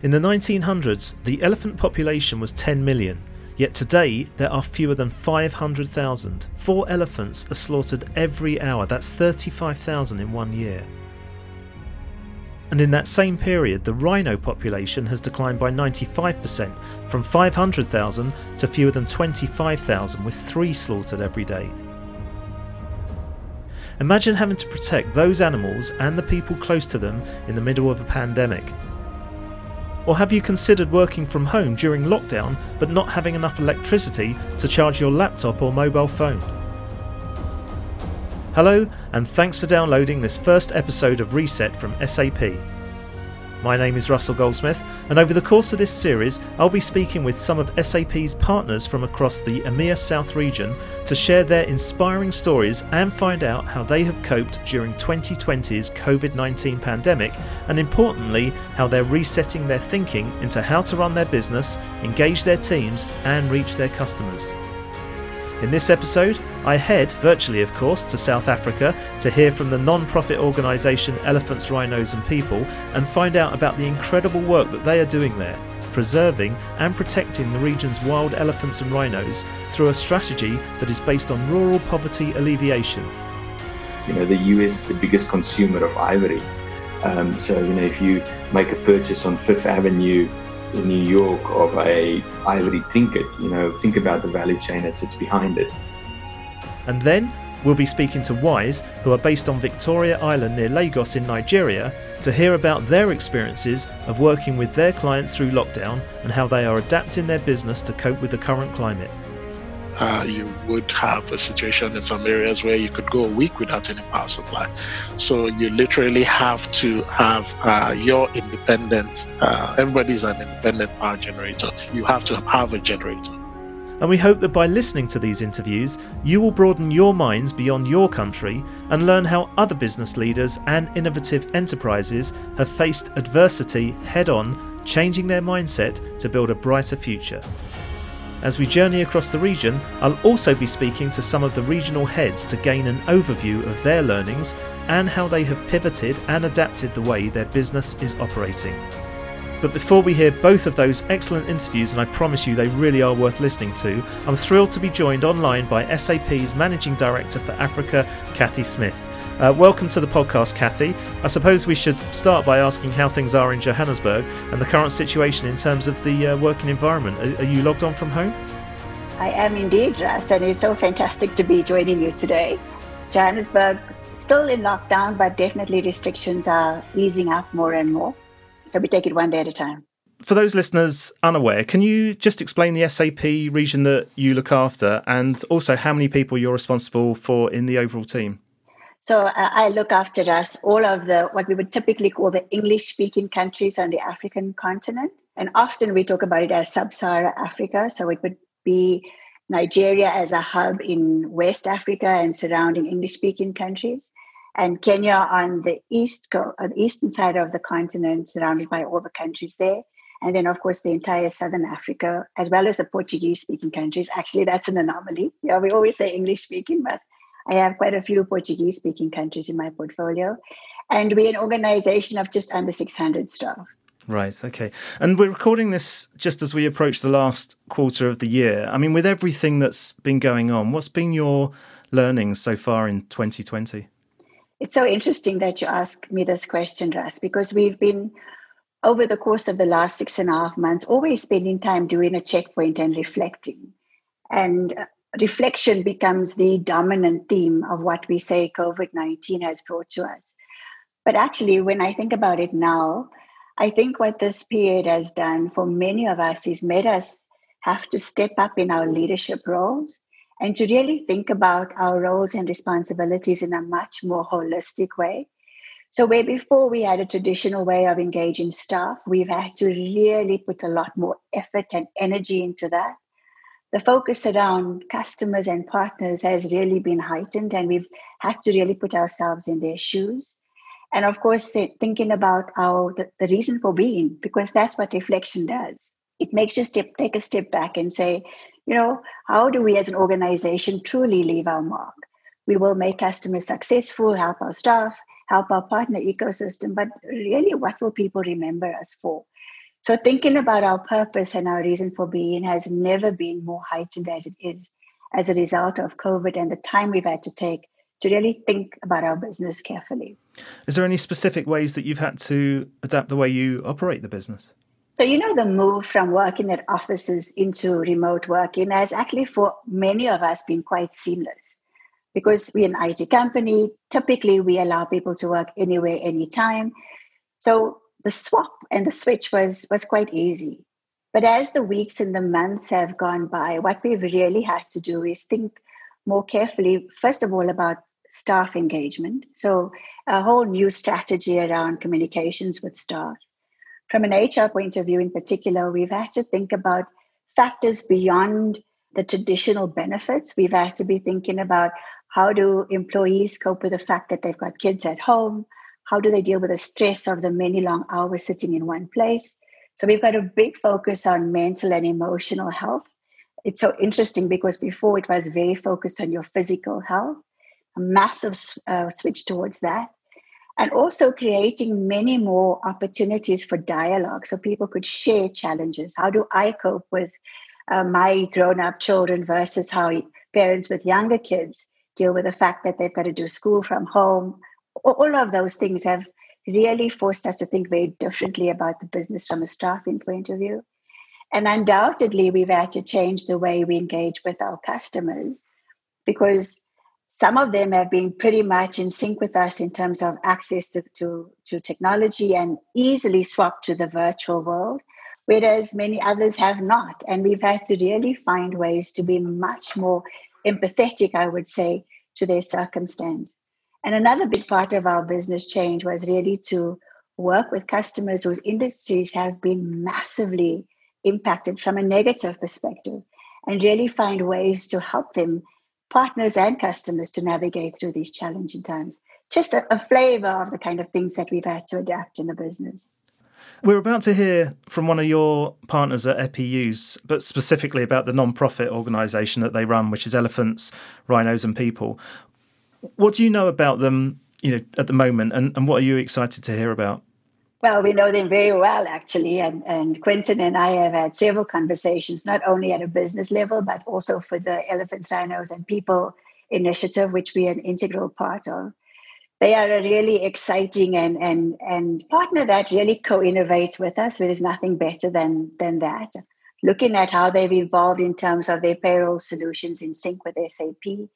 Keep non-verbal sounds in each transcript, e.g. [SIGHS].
In the 1900s, the elephant population was 10 million, yet today there are fewer than 500,000. Four elephants are slaughtered every hour, that's 35,000 in one year. And in that same period, the rhino population has declined by 95%, from 500,000 to fewer than 25,000, with three slaughtered every day. Imagine having to protect those animals and the people close to them in the middle of a pandemic. Or have you considered working from home during lockdown but not having enough electricity to charge your laptop or mobile phone? Hello, and thanks for downloading this first episode of Reset from SAP. My name is Russell Goldsmith, and over the course of this series, I'll be speaking with some of SAP's partners from across the EMEA South region to share their inspiring stories and find out how they have coped during 2020's COVID 19 pandemic, and importantly, how they're resetting their thinking into how to run their business, engage their teams, and reach their customers. In this episode, I head, virtually of course, to South Africa to hear from the non profit organisation Elephants, Rhinos and People and find out about the incredible work that they are doing there, preserving and protecting the region's wild elephants and rhinos through a strategy that is based on rural poverty alleviation. You know, the US is the biggest consumer of ivory. Um, so, you know, if you make a purchase on Fifth Avenue, in New York of a ivory trinket, you know, think about the value chain that sits behind it. And then we'll be speaking to Wise, who are based on Victoria Island near Lagos in Nigeria, to hear about their experiences of working with their clients through lockdown and how they are adapting their business to cope with the current climate uh, you would have a situation in some areas where you could go a week without any power supply. So you literally have to have uh, your independent, uh, everybody's an independent power generator. You have to have a generator. And we hope that by listening to these interviews, you will broaden your minds beyond your country and learn how other business leaders and innovative enterprises have faced adversity head on, changing their mindset to build a brighter future. As we journey across the region, I'll also be speaking to some of the regional heads to gain an overview of their learnings and how they have pivoted and adapted the way their business is operating. But before we hear both of those excellent interviews, and I promise you they really are worth listening to, I'm thrilled to be joined online by SAP's Managing Director for Africa, Kathy Smith. Uh, welcome to the podcast, Kathy. I suppose we should start by asking how things are in Johannesburg and the current situation in terms of the uh, working environment. Are, are, you logged on from home? I am indeed, Russ, and it's so fantastic to be joining you today. Johannesburg still in lockdown, but definitely restrictions are easing up more and more. So we take it one day at a time. For those listeners unaware, can you just explain the SAP region that you look after and also how many people you're responsible for in the overall team? So uh, I look after us, all of the what we would typically call the English speaking countries on the African continent. And often we talk about it as sub Saharan Africa. So it would be Nigeria as a hub in West Africa and surrounding English speaking countries. And Kenya on the east co- on the eastern side of the continent, surrounded by all the countries there. And then, of course, the entire Southern Africa, as well as the Portuguese speaking countries. Actually, that's an anomaly. Yeah, we always say English speaking, but I have quite a few Portuguese speaking countries in my portfolio. And we're an organization of just under 600 staff. Right, okay. And we're recording this just as we approach the last quarter of the year. I mean, with everything that's been going on, what's been your learnings so far in 2020? It's so interesting that you ask me this question, Russ, because we've been, over the course of the last six and a half months, always spending time doing a checkpoint and reflecting. And uh, reflection becomes the dominant theme of what we say COVID 19 has brought to us. But actually, when I think about it now, I think what this period has done for many of us is made us have to step up in our leadership roles and to really think about our roles and responsibilities in a much more holistic way. So, where before we had a traditional way of engaging staff, we've had to really put a lot more effort and energy into that the focus around customers and partners has really been heightened, and we've had to really put ourselves in their shoes. And of course, thinking about our the, the reason for being, because that's what reflection does. It makes you step, take a step back and say, you know, how do we as an organization truly leave our mark? We will make customers successful, help our staff, help our partner ecosystem, but really, what will people remember us for? So thinking about our purpose and our reason for being has never been more heightened as it is as a result of COVID and the time we've had to take to really think about our business carefully. Is there any specific ways that you've had to adapt the way you operate the business? So, you know, the move from working at offices into remote working has actually, for many of us, been quite seamless because we're an IT company. Typically, we allow people to work anywhere, anytime. So, the swap and the switch was, was quite easy. But as the weeks and the months have gone by, what we've really had to do is think more carefully, first of all, about staff engagement. So, a whole new strategy around communications with staff. From an HR point of view, in particular, we've had to think about factors beyond the traditional benefits. We've had to be thinking about how do employees cope with the fact that they've got kids at home? How do they deal with the stress of the many long hours sitting in one place? So we've got a big focus on mental and emotional health. It's so interesting because before it was very focused on your physical health a massive uh, switch towards that. And also creating many more opportunities for dialogue so people could share challenges. How do I cope with uh, my grown up children versus how parents with younger kids deal with the fact that they've got to do school from home? All of those things have really forced us to think very differently about the business from a staffing point of view. And undoubtedly, we've had to change the way we engage with our customers because some of them have been pretty much in sync with us in terms of access to, to, to technology and easily swapped to the virtual world, whereas many others have not. And we've had to really find ways to be much more empathetic, I would say, to their circumstance. And another big part of our business change was really to work with customers whose industries have been massively impacted from a negative perspective and really find ways to help them partners and customers to navigate through these challenging times. Just a, a flavor of the kind of things that we've had to adapt in the business. We're about to hear from one of your partners at EPI-USE, but specifically about the non-profit organisation that they run, which is Elephants, Rhinos and People. What do you know about them, you know, at the moment, and, and what are you excited to hear about? Well, we know them very well, actually. And, and Quintin and I have had several conversations, not only at a business level, but also for the Elephants, Rhinos, and People initiative, which we are an integral part of. They are a really exciting and, and, and partner that really co innovates with us. There is nothing better than, than that. Looking at how they've evolved in terms of their payroll solutions in sync with SAP,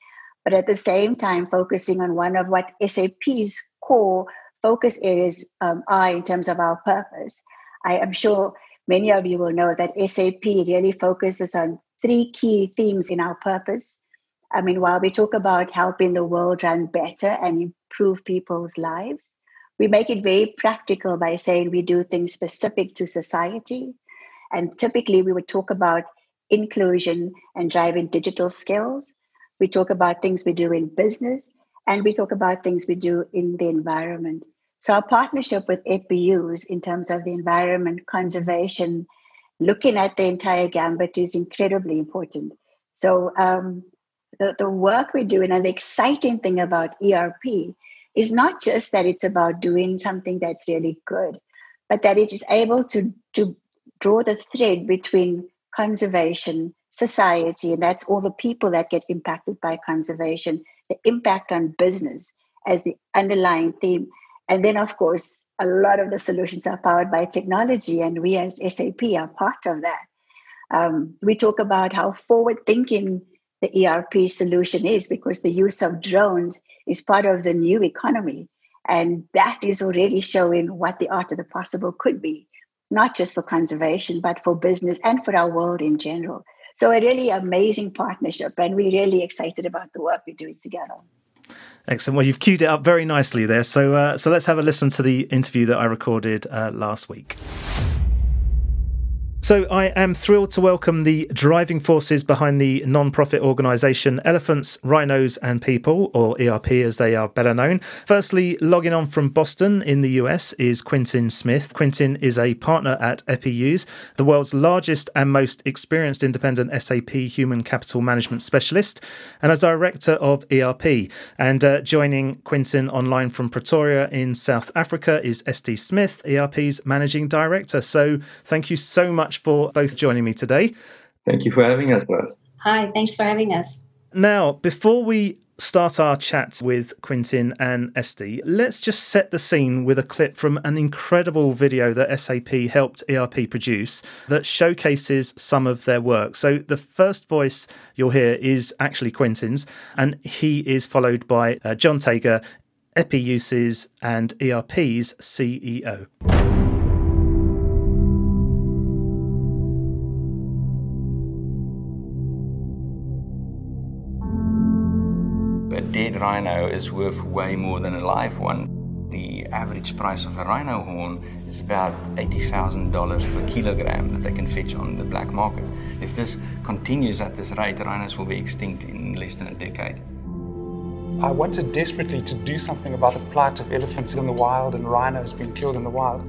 but at the same time, focusing on one of what SAP's core focus areas um, are in terms of our purpose. I am sure many of you will know that SAP really focuses on three key themes in our purpose. I mean, while we talk about helping the world run better and improve people's lives, we make it very practical by saying we do things specific to society. And typically, we would talk about inclusion and driving digital skills. We talk about things we do in business, and we talk about things we do in the environment. So our partnership with EPI-USE in terms of the environment conservation, looking at the entire gambit is incredibly important. So um, the, the work we're doing and the exciting thing about ERP is not just that it's about doing something that's really good, but that it is able to, to draw the thread between conservation, society, and that's all the people that get impacted by conservation, the impact on business as the underlying theme and then, of course, a lot of the solutions are powered by technology, and we as SAP are part of that. Um, we talk about how forward thinking the ERP solution is because the use of drones is part of the new economy. And that is already showing what the art of the possible could be, not just for conservation, but for business and for our world in general. So, a really amazing partnership, and we're really excited about the work we're doing together. Excellent. Well, you've queued it up very nicely there. So, uh, so let's have a listen to the interview that I recorded uh, last week. So, I am thrilled to welcome the driving forces behind the non profit organisation Elephants, Rhinos and People, or ERP as they are better known. Firstly, logging on from Boston in the US is Quintin Smith. Quintin is a partner at EPI-USE, the world's largest and most experienced independent SAP human capital management specialist, and a director of ERP. And uh, joining Quintin online from Pretoria in South Africa is Esty Smith, ERP's managing director. So, thank you so much much for both joining me today. Thank you for having us, guys. Hi, thanks for having us. Now, before we start our chat with Quintin and Esty, let's just set the scene with a clip from an incredible video that SAP helped ERP produce that showcases some of their work. So, the first voice you'll hear is actually Quintin's, and he is followed by uh, John Tager, EPI-USE's, and ERP's CEO. Dead rhino is worth way more than a live one. The average price of a rhino horn is about $80,000 per kilogram that they can fetch on the black market. If this continues at this rate, rhinos will be extinct in less than a decade. I wanted desperately to do something about the plight of elephants in the wild and rhinos being killed in the wild.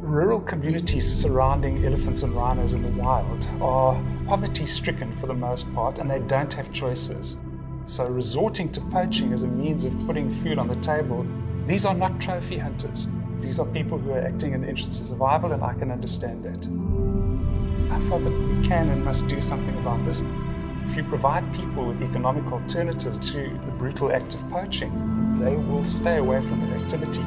Rural communities surrounding elephants and rhinos in the wild are poverty stricken for the most part and they don't have choices. So, resorting to poaching as a means of putting food on the table, these are not trophy hunters. These are people who are acting in the interests of survival, and I can understand that. I felt that we can and must do something about this. If you provide people with economic alternatives to the brutal act of poaching, they will stay away from that activity.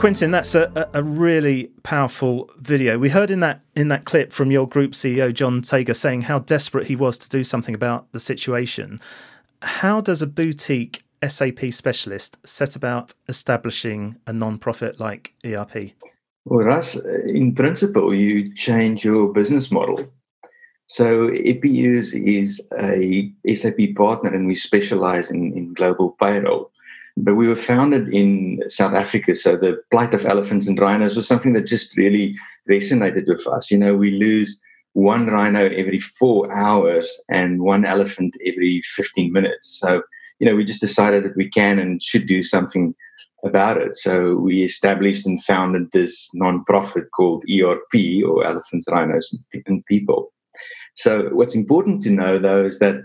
Quintin, that's a, a really powerful video. We heard in that in that clip from your group CEO John Tager saying how desperate he was to do something about the situation. How does a boutique SAP specialist set about establishing a non-profit like ERP? Well, Russ, in principle, you change your business model. So EPI-USE is a SAP partner, and we specialize in, in global payroll. But we were founded in South Africa, so the plight of elephants and rhinos was something that just really resonated with us. You know, we lose one rhino every four hours and one elephant every 15 minutes. So, you know, we just decided that we can and should do something about it. So we established and founded this nonprofit called ERP or Elephants, Rhinos, and People. So what's important to know though is that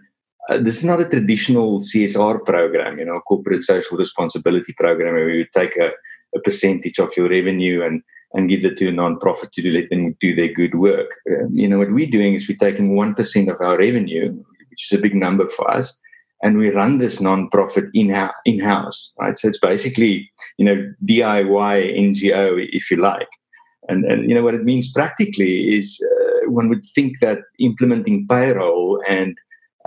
uh, this is not a traditional CSR program, you know, corporate social responsibility program where you take a, a percentage of your revenue and and give it to a non-profit to let them do their good work. Uh, you know, what we're doing is we're taking 1% of our revenue, which is a big number for us, and we run this non-profit in-house right? So it's basically, you know, DIY NGO, if you like. And, and you know, what it means practically is uh, one would think that implementing payroll and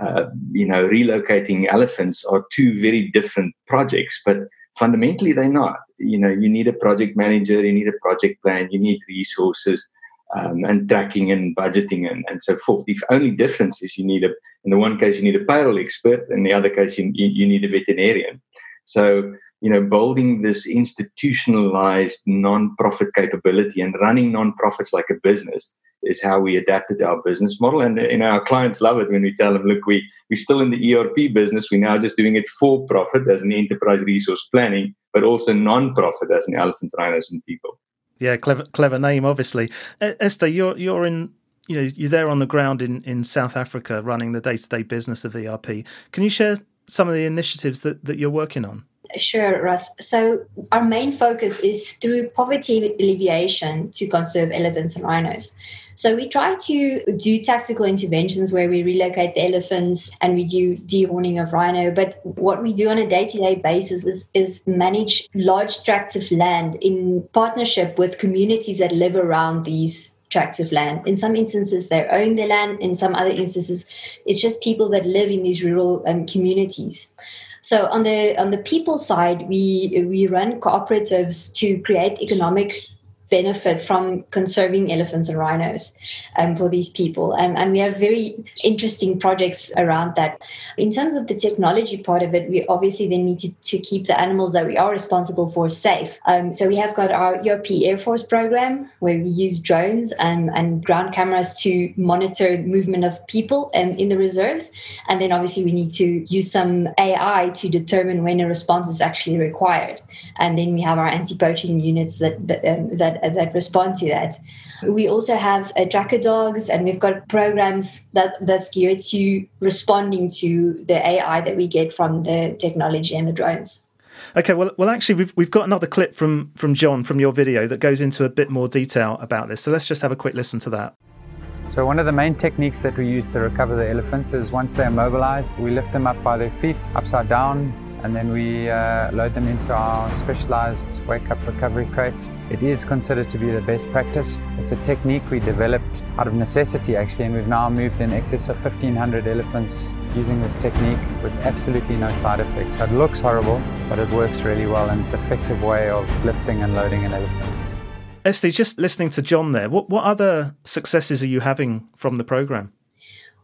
uh, you know, relocating elephants are two very different projects, but fundamentally they're not. You know, you need a project manager, you need a project plan, you need resources, um, and tracking and budgeting and, and so forth. The only difference is you need a, in the one case, you need a payroll expert, in the other case, you, you need a veterinarian. So, you know, building this institutionalized non-profit capability and running non-profits like a business is how we adapted our business model. And you know, our clients love it when we tell them, look, we, we're still in the ERP business. We're now just doing it for profit as an enterprise resource planning, but also non-profit as an elephants, rhinos, and people. Yeah, clever, clever name, obviously. Esther, you're you're in you know you're there on the ground in, in South Africa running the day to day business of ERP. Can you share some of the initiatives that, that you're working on? Sure, Russ. So our main focus is through poverty alleviation to conserve elephants and rhinos. So we try to do tactical interventions where we relocate the elephants and we do dehorning of rhino. But what we do on a day-to-day basis is, is manage large tracts of land in partnership with communities that live around these tracts of land. In some instances, they own the land. In some other instances, it's just people that live in these rural um, communities. So on the on the people side, we we run cooperatives to create economic benefit from conserving elephants and rhinos um, for these people. And, and we have very interesting projects around that. In terms of the technology part of it, we obviously then need to, to keep the animals that we are responsible for safe. Um, so we have got our ERP Air Force program where we use drones and, and ground cameras to monitor movement of people um, in the reserves. And then obviously we need to use some AI to determine when a response is actually required. And then we have our anti-poaching units that, that, um, that uh, that, respond to that. We also have uh, tracker dogs, and we've got programs that that's geared to responding to the AI that we get from the technology and the drones. Okay, well, well, actually, we've we've got another clip from from John from your video that goes into a bit more detail about this. So let's just have a quick listen to that. So one of the main techniques that we use to recover the elephants is once they're mobilized, we lift them up by their feet, upside down, and then we uh, load them into our specialized wake up recovery crates. It is considered to be the best practice. It's a technique we developed out of necessity actually, and we've now moved in excess of 1,500 elephants using this technique with absolutely no side effects. So it looks horrible, but it works really well and it's an effective way of lifting and loading an elephant. Esty, just listening to John there, what, what other successes are you having from the program?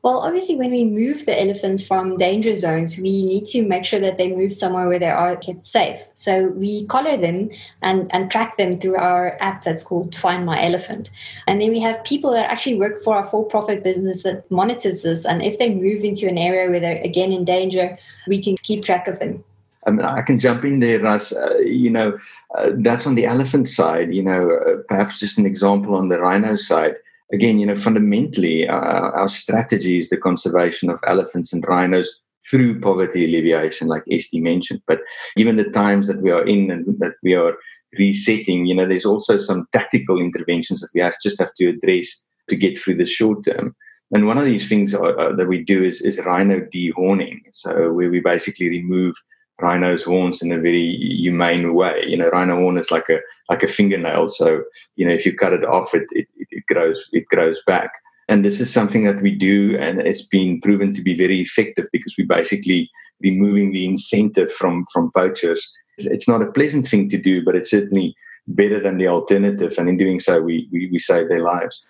Well, obviously, when we move the elephants from danger zones, we need to make sure that they move somewhere where they are kept safe. So we collar them and, and track them through our app that's called Find My Elephant. And then we have people that actually work for our for profit business that monitors this. And if they move into an area where they're again in danger, we can keep track of them. I mean, I can jump in there, Russ. Uh, you know, uh, that's on the elephant side. You know, uh, perhaps just an example on the rhino side again, you know, fundamentally, our, our strategy is the conservation of elephants and rhinos through poverty alleviation, like Esty mentioned. But given the times that we are in and that we are resetting, you know, there's also some tactical interventions that we have, just have to address to get through the short term. And one of these things are, uh, that we do is, is rhino dehorning. So where we basically remove rhino's horns in a very humane way. You know, rhino horn is like a like a fingernail. So you know, if you cut it off, it it, it grows it grows back. And this is something that we do, and it's been proven to be very effective because we're basically removing the incentive from from poachers. It's not a pleasant thing to do, but it's certainly better than the alternative. And in doing so, we we, we save their lives.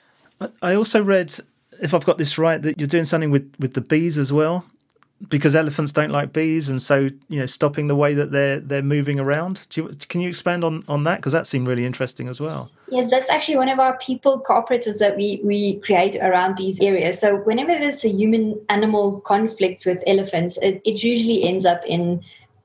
I also read, if I've got this right, that you're doing something with with the bees as well because elephants don't like bees, and so you know, stopping the way that they're they're moving around. You, can you expand on on that because that seemed really interesting as well? Yes, that's actually one of our people cooperatives that we we create around these areas. So whenever there's a human animal conflict with elephants, it, it usually ends up in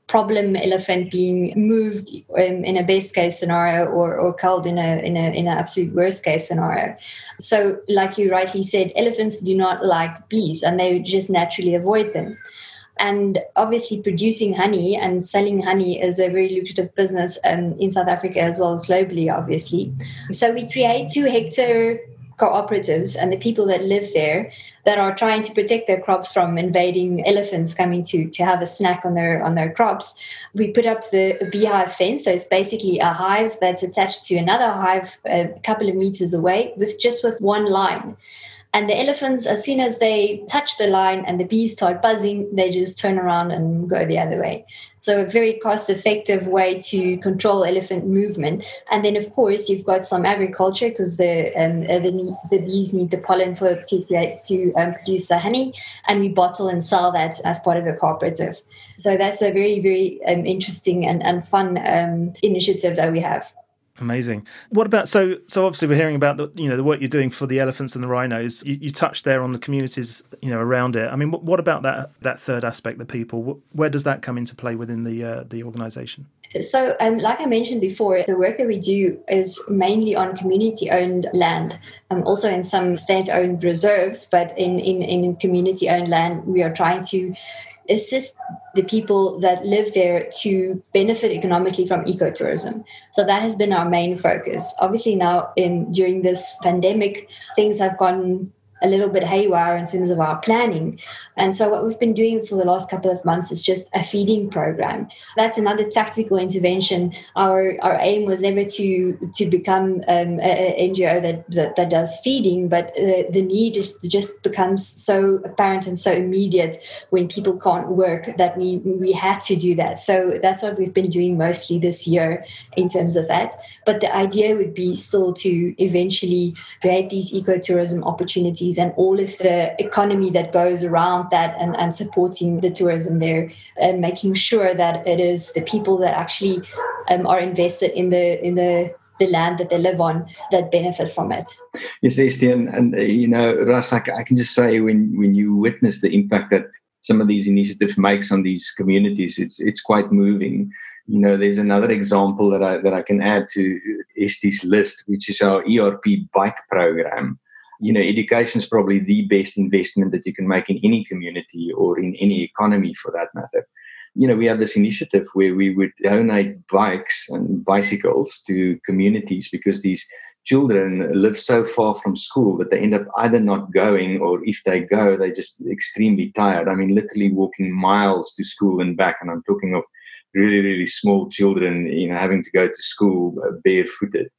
problem elephant being moved in, in, a best case scenario or, or killed in a in a in an absolute worst case scenario. So, like you rightly said, elephants do not like bees and they just naturally avoid them. And obviously, producing honey and selling honey is a very lucrative business um, in South Africa as well as globally, obviously. So, we create two hectare cooperatives and the people that live there that are trying to protect their crops from invading elephants coming to to have a snack on their on their crops. We put up the beehive fence. So it's basically a hive that's attached to another hive uh, a couple of meters away with just with one line and the elephants, as soon as they touch the line and the bees start buzzing, they just turn around and go the other way. So, a very cost effective way to control elephant movement. And then, of course, you've got some agriculture because the, um, uh, the, the, bees need the pollen for to, to um, produce the honey. And we bottle and sell that as part of a cooperative. So, that's a very, very um, interesting and, and fun um, initiative that we have. Amazing. What about so? So obviously we're hearing about the you know the work you're doing for the elephants and the rhinos. You, you touched there on the communities you know around it. I mean, what, what about that that third aspect, the people? Where does that come into play within the uh, the organisation? So, um, like I mentioned before, the work that we do is mainly on community-owned land. Um, also in some state-owned reserves, but in in, in community-owned land, we are trying to assist the people that live there to benefit economically from ecotourism. So that has been our main focus. Obviously, now in during this pandemic, things have gone a little bit haywire in terms of our planning. And so, what we've been doing for the last couple of months is just a feeding program. That's another tactical intervention. Our our aim was never to to become um, an NGO that, that, that does feeding, but uh, the need is, just becomes so apparent and so immediate when people can't work that we we had to do that. So that's what we've been doing mostly this year in terms of that. But the idea would be still to eventually create these ecotourism opportunities and all of the economy that goes around that and, and supporting the tourism there and making sure that it is the people that actually um, are invested in the in the the land that they live on that benefit from it. Yes, Estie, and, uh, you know, Russ, I, I, can just say when when you witness the impact that some of these initiatives makes on these communities, it's it's quite moving. You know, there's another example that I that I can add to Estie's list, which is our ERP bike program. You know, education is probably the best investment that you can make in any community or in any economy for that matter you know, we have this initiative where we would donate bikes and bicycles to communities because these children live so far from school that they end up either not going or if they go, they're just extremely tired. I mean, literally walking miles to school and back. And I'm talking of really, really small children, you know, having to go to school uh, barefooted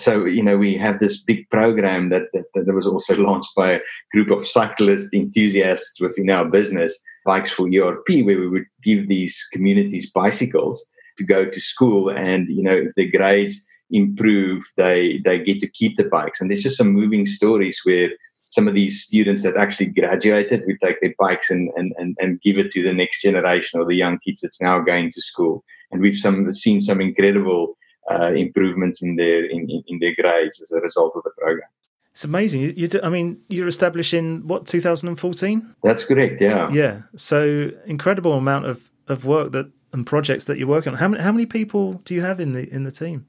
so you know we have this big program that, that, that was also launched by a group of cyclist enthusiasts within our business bikes for erp where we would give these communities bicycles to go to school and you know if their grades improve they they get to keep the bikes. And there's just some moving stories where some of these students that actually graduated we take their bikes and, and, and, and give it to the next generation or the young kids that's now going to school. And we've some seen some incredible uh, improvements in their in, in their grades as a result of the program. It's amazing. You, you, I mean, you're establishing what 2014? That's correct. Yeah. Yeah. So incredible amount of, of work that and projects that you're working on. How many how many people do you have in the in the team?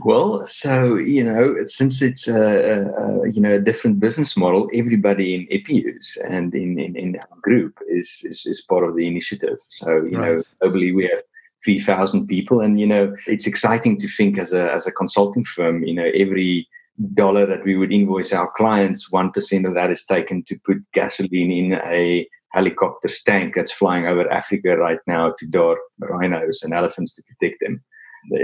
Well, so you know, since it's a, a, you know a different business model, everybody in EPI-USE and in, in, in our group is, is, is part of the initiative. So you right. know, globally we have 3,000 people. And, you know, it's exciting to think as a, as a consulting firm, you know, every dollar that we would invoice our clients, 1% of that is taken to put gasoline in a helicopter tank that's flying over Africa right now to dart rhinos and elephants to protect them.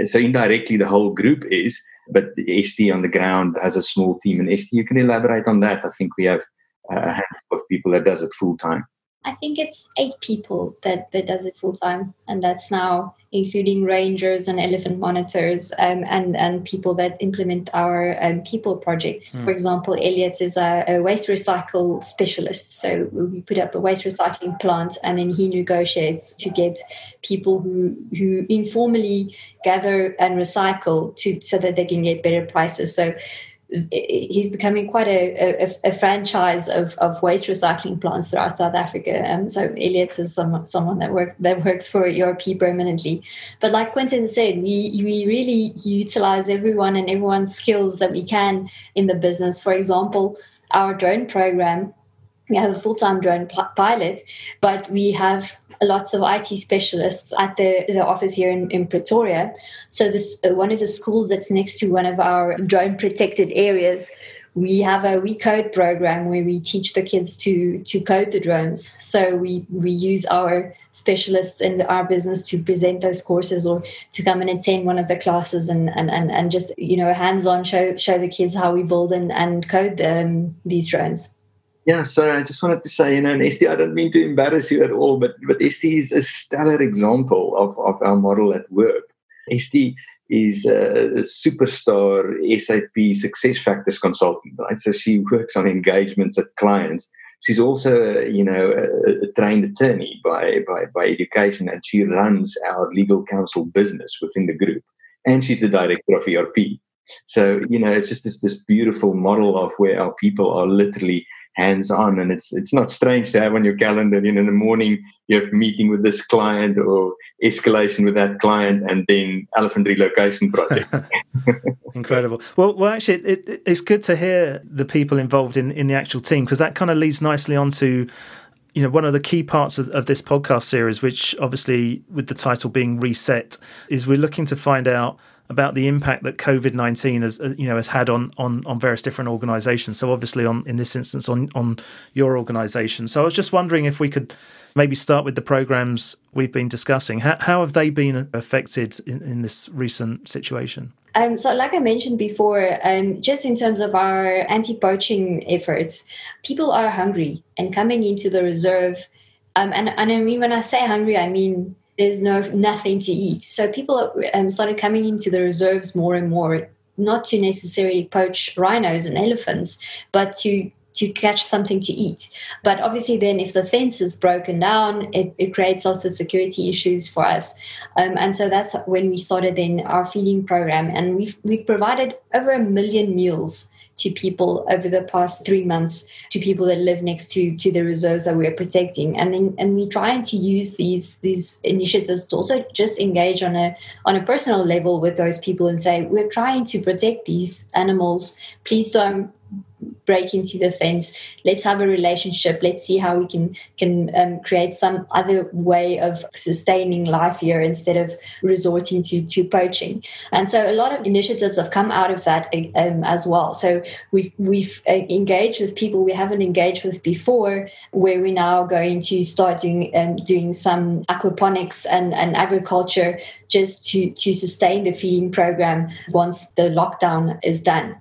So indirectly, the whole group is, but Estie on the ground has a small team. And Estie, you can elaborate on that. I think we have a handful of people that does it full time. I think it's eight people that, that does it full time, and that's now including rangers and elephant monitors um, and and people that implement our um, people projects. Mm. For example, Elliot is a, a, waste recycle specialist, so we put up a waste recycling plant, and then he negotiates to get people who who informally gather and recycle to so that they can get better prices. So he's becoming quite a, a, a, franchise of, of waste recycling plants throughout South Africa. Um, so Elliot is someone, that works that works for ERP permanently. But like Quintin said, we we really utilize everyone and everyone's skills that we can in the business. For example, our drone program. We have a full-time drone pilot, but we have lots of IT specialists at the, the office here in, in Pretoria. So this uh, one of the schools that's next to one of our drone protected areas we have a we code program where we teach the kids to to code the drones so we we use our specialists in our business to present those courses or to come and attend one of the classes and and and, and just you know hands on show show the kids how we build and, and code um, these drones yeah, so I just wanted to say, you know, and Estie, I don't mean to embarrass you at all, but but Estie is a stellar example of, of our model at work. Estie is a, a superstar SAP SuccessFactors consultant, right? So she works on engagements at clients. She's also, you know, a, a trained attorney by, by by education, and she runs our legal counsel business within the group. And she's the director of ERP. So, you know, it's just this this beautiful model of where our people are literally hands on. And it's it's not strange to have on your calendar you know in the morning you have meeting with this client or escalation with that client and then elephant relocation project. [LAUGHS] [LAUGHS] Incredible. Well well actually it, it's good to hear the people involved in in the actual team because that kind of leads nicely on to you know one of the key parts of, of this podcast series which obviously with the title being reset is we're looking to find out about the impact that COVID nineteen has uh, you know has had on on on various different organisations. So obviously, on in this instance, on on your organisation. So I was just wondering if we could maybe start with the programs we've been discussing. How, how have they been affected in, in this recent situation? Um, so, like I mentioned before, um, just in terms of our anti poaching efforts, people are hungry and coming into the reserve. Um, and, and I mean, when I say hungry, I mean there's no nothing to eat. So people um, started coming into the reserves more and more, not to necessarily poach rhinos and elephants, but to to catch something to eat. But obviously, then if the fence is broken down, it, it creates lots of security issues for us. Um, and so that's when we started then our feeding program, and we've we've provided over a million meals to people over the past three months to people that live next to to the reserves that we're protecting. And then and we're trying to use these these initiatives to also just engage on a on a personal level with those people and say we're trying to protect these animals. Please don't break into the fence. Let's have a relationship. Let's see how we can can um, create some other way of sustaining life here instead of resorting to to poaching. And so a lot of initiatives have come out of that um, as well. So we've we've uh, engaged with people we haven't engaged with before where we're now going to start doing um, doing some aquaponics and, and agriculture just to to sustain the feeding program once the lockdown is done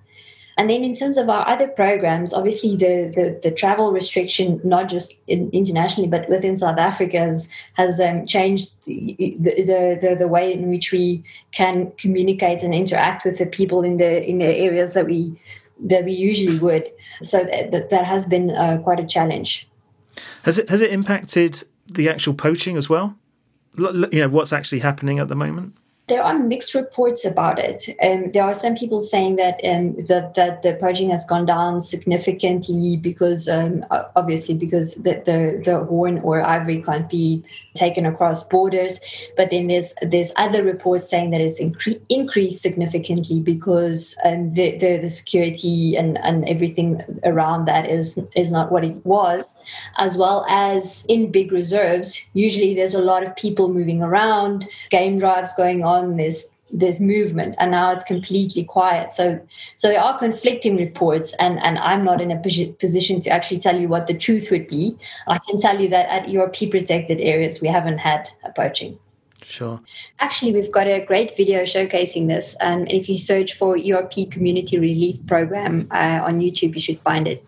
and then in terms of our other programs, obviously the the, the travel restriction, not just in, internationally but within South Africa, has, has um, changed the, the, the the way in which we can communicate and interact with the people in the in the areas that we that we usually would. So that that has been uh, quite a challenge. Has it has it impacted the actual poaching as well? You know what's actually happening at the moment there are mixed reports about it. Um, there are some people saying that um, that that the poaching has gone down significantly because um, obviously because the, the the horn or ivory can't be taken across borders. But then there's there's other reports saying that it's incre- increased significantly because um, the, the, the security and and everything around that is is not what it was, as well as in big reserves. Usually there's a lot of people moving around, game drives going on on this this movement and now it's completely quiet so so there are conflicting reports and and i'm not in a position to actually tell you what the truth would be i can tell you that at ERP protected areas we haven't had a poaching Sure. Actually, we've got a great video showcasing this. Um, and if you search for ERP Community Relief Program uh, on YouTube, you should find it.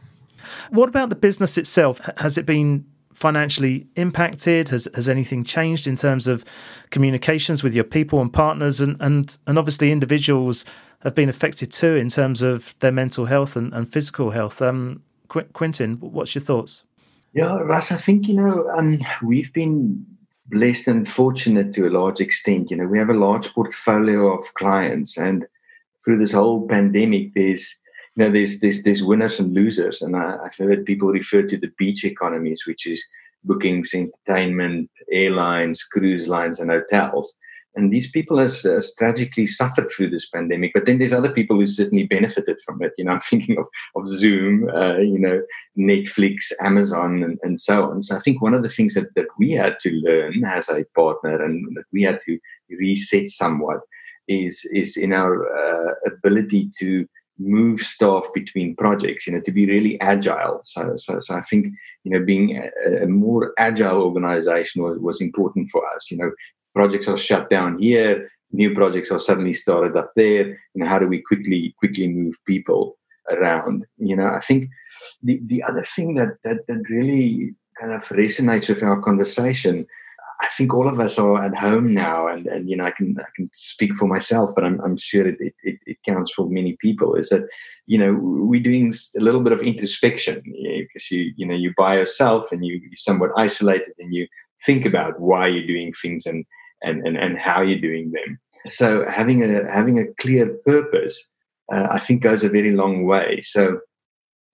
What about the business itself? Has it been financially impacted? Has has anything changed in terms of communications with your people and partners? And and and obviously individuals have been affected too in terms of their mental health and, and physical health. Um, Qu- Quintin, what's your thoughts? Yeah, Russ, I think you know um, we've been blessed and fortunate to a large extent. You know, we have a large portfolio of clients, and through this whole pandemic, there's you know, there's there's there's winners and losers, and I, have heard people refer to the beach economies, which is bookings, entertainment, airlines, cruise lines, and hotels. And these people has, has tragically suffered through this pandemic. But then there's other people who certainly benefited from it. You know, [LAUGHS] I'm thinking of, of Zoom, uh, you know, Netflix, Amazon, and, and so on. So I think one of the things that, that we had to learn as a partner and that we had to reset somewhat is, is in our uh, ability to move staff between projects, you know, to be really agile. So, so, so I think, you know, being a, a more agile organization was, was important for us. You know, projects are shut down here, new projects are suddenly started up there. and how do we quickly, quickly move people around? You know, I think the, the other thing that, that, that really kind of resonates with our conversation I think all of us are at home now, and, and you know I can I can speak for myself, but I'm, I'm sure it, it, it counts for many people. Is that you know we're doing a little bit of introspection because you, you know you by yourself and you you're somewhat isolated and you think about why you're doing things and and and, and how you're doing them. So having a having a clear purpose, uh, I think goes a very long way. So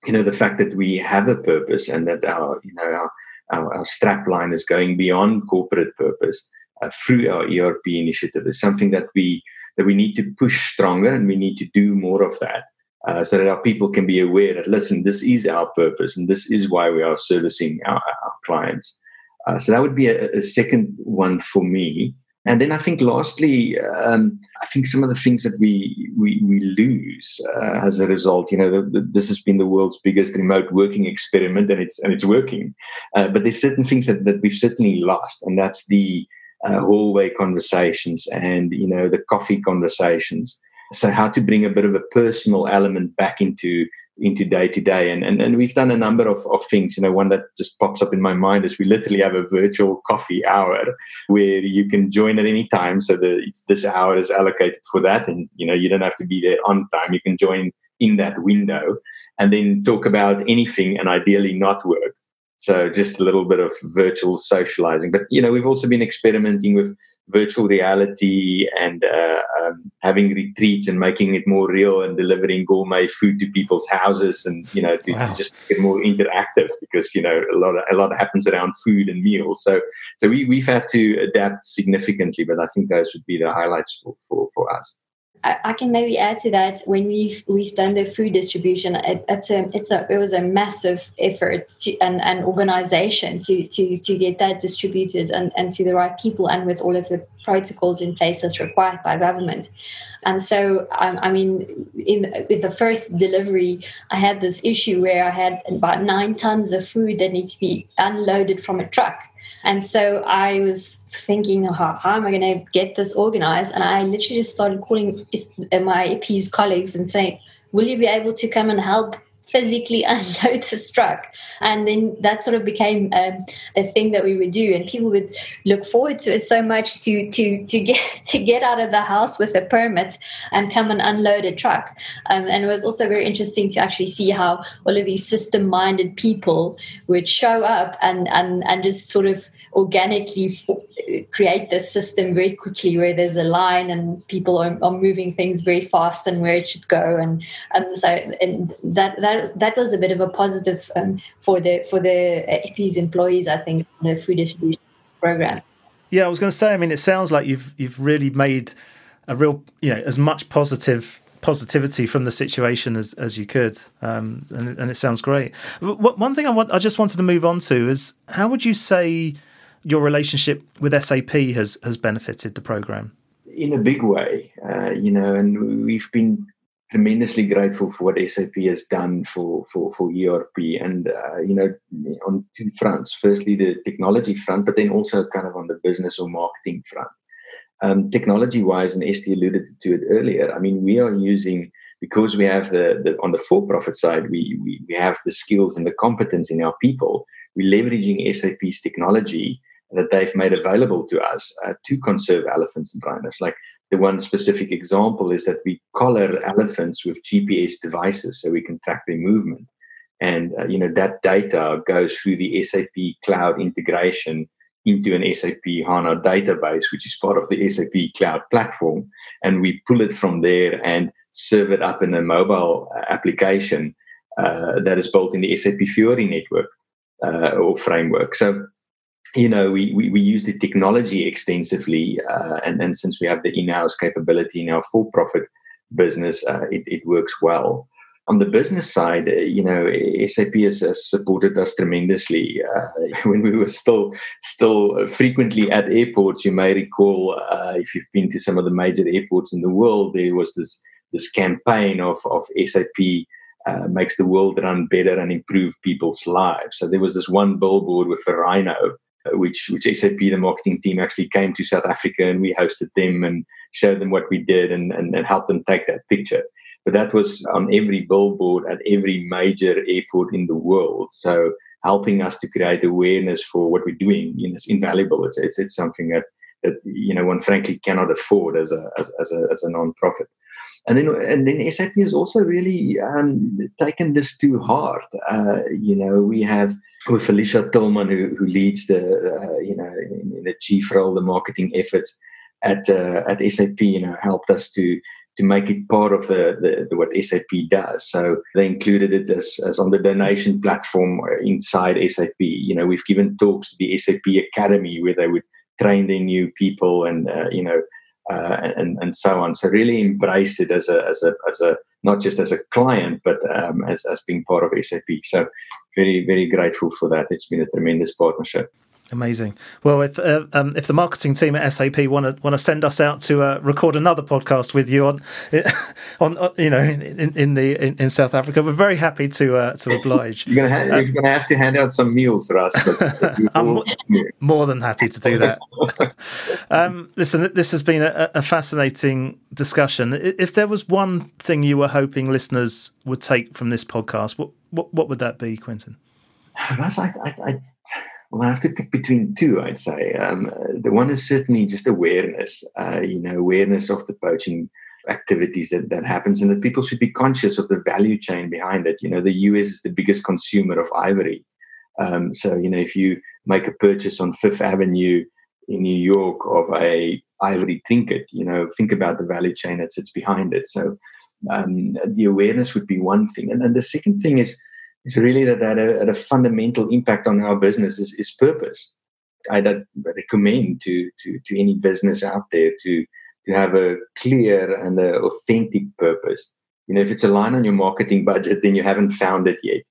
you know the fact that we have a purpose and that our you know our our, our strapline is going beyond corporate purpose uh, through our ERP initiative. Is something that we that we need to push stronger and we need to do more of that uh, so that our people can be aware that listen this is our purpose and this is why we are servicing our, our clients. Uh, so that would be a, a, second one for me And then I think, lastly, um, I think some of the things that we we, we lose uh, as a result, you know, the, the, this has been the world's biggest remote working experiment, and it's and it's working. Uh, but there's certain things that, that we've certainly lost, and that's the uh, hallway conversations and you know the coffee conversations. So how to bring a bit of a personal element back into into day to day. And, and, we've done a number of, of things. You know, one that just pops up in my mind is we literally have a virtual coffee hour where you can join at any time. So the this hour is allocated for that. And, you know, you don't have to be there on time. You can join in that window and then talk about anything and ideally not work. So just a little bit of virtual socializing. But, you know, we've also been experimenting with virtual reality and uh, um, having retreats and making it more real and delivering gourmet food to people's houses and you know to, wow. to, just get more interactive because you know a lot of, a lot happens around food and meals so so we, we've had to adapt significantly but i think those would be the highlights for, for, for us I, can maybe add to that when we've we've done the food distribution. It, it's a it's a it was a massive effort to, and and organization to to to get that distributed and, and to the right people and with all of the protocols in place as required by government. And so, um, I mean, in with the first delivery, I had this issue where I had about nine tons of food that needs to be unloaded from a truck and so I was thinking, oh, how, how am I going to get this organized? And I literally just started calling my EPI-USE colleagues and saying, will you be able to come and help physically [LAUGHS] unload the truck and then that sort of became um, a thing that we would do. And people would look forward to it so much to to to [LAUGHS] get to get out of the house with a permit and come and unload a truck. Um, and it was also very interesting to actually see how all of these system minded people would show up and and and just sort of organically create this system very quickly where there's a line and people are, are moving things very fast and where it should go and and so and that that that was a bit of a positive um, for the for the EPI-USE employees. I think the food distribution program. Yeah, I was going to say. I mean, it sounds like you've you've really made a real you know as much positive positivity from the situation as, as you could, um, and, and it sounds great. One thing I want, I just wanted to move on to is how would you say your relationship with SAP has has benefited the program? In a big way, uh, you know, and we've been tremendously grateful for what SAP has done for for for ERP, and uh, you know, on two fronts. Firstly, the technology front, but then also kind of on the business or marketing front. Um, technology-wise, and Esti alluded to it earlier. I mean, we are using because we have the, the on the for-profit side, we, we we have the skills and the competence in our people. We're leveraging SAP's technology that they've made available to us uh, to conserve elephants and rhinos. Like the one specific example is that we collar elephants with GPS devices so we can track their movement. And uh, you know that data goes through the SAP cloud integration into an SAP HANA database, which is part of the SAP cloud platform, and we pull it from there and serve it up in a mobile uh, application uh, that is built in the SAP Fiori network uh, or framework. So you know, we, we, we, use the technology extensively, uh, and, and since we have the in-house capability in our for-profit business, uh, it, it works well. On the business side, uh, you know, SAP has, has supported us tremendously. Uh, [LAUGHS] when we were still still frequently at airports, you may recall, uh, if you've been to some of the major airports in the world, there was this this campaign of of SAP uh, makes the world run better and improve people's lives. So there was this one billboard with a rhino which which SAP the marketing team actually came to South Africa and we hosted them and showed them what we did and, and, and helped them take that picture. But that was on every billboard at every major airport in the world. So helping us to create awareness for what we're doing you know, is invaluable. It's, it's, it's something that, that you know one frankly cannot afford as a as, as a as a non-profit. And then and then SAP has also really um, taken this to heart. Uh, you know, we have with Alicia Tillman, who, who leads the, uh, you know, in, in the chief role, the marketing efforts at uh, at SAP, you know, helped us to to make it part of the, the, the, what SAP does. So they included it as, as on the donation platform inside SAP. You know, we've given talks to the SAP Academy where they would train their new people and uh, you know uh, and and so on. So really embraced it as a as a as a not just as a client, but um, as as being part of SAP. So very very grateful for that. It's been a tremendous partnership. Amazing. Well, if uh, um, if the marketing team at SAP want to want to send us out to uh, record another podcast with you on [LAUGHS] on, on you know in, in the in, in, South Africa, we're very happy to uh, to oblige. you're gonna have, uh, you're gonna have to hand out some meals for us. [LAUGHS] I'm more, than happy to do that. [LAUGHS] um, listen, this has been a, a fascinating discussion. If there was one thing you were hoping listeners would take from this podcast, what what, what would that be, Quintin? [SIGHS] I, I, I well, I have to pick between two, I'd say. Um, the one is certainly just awareness, uh, you know, awareness of the poaching activities that, that happens and that people should be conscious of the value chain behind it. You know, the US is the biggest consumer of ivory. Um, so, you know, if you make a purchase on Fifth Avenue in New York of a ivory trinket, you know, think about the value chain that sits behind it. So um, the awareness would be one thing. And then the second thing is, is really that that a, a fundamental impact on our business is, is purpose. I recommend to, to, to any business out there to, to have a clear and a authentic purpose. You know, if it's a line on your marketing budget, then you haven't found it yet.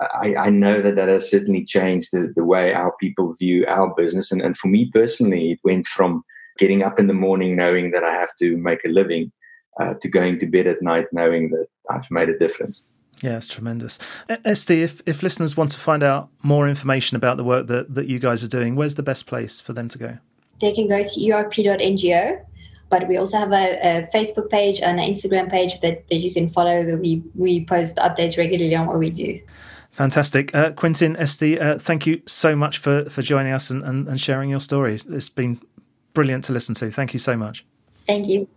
I, I know that that has certainly changed the, the way our people view our business. And, and for me personally, it went from getting up in the morning knowing that I have to make a living uh, to going to bed at night knowing that I've made a difference. Yeah, it's tremendous. Esti, if, if listeners want to find out more information about the work that, that you guys are doing, where's the best place for them to go? They can go to erp.ngo, but we also have a, a Facebook page and an Instagram page that, that you can follow. That we, we post updates regularly on what we do. Fantastic. Uh, Quintin, Esti, uh, thank you so much for, for joining us and, and, and sharing your stories. It's been brilliant to listen to. Thank you so much. Thank you.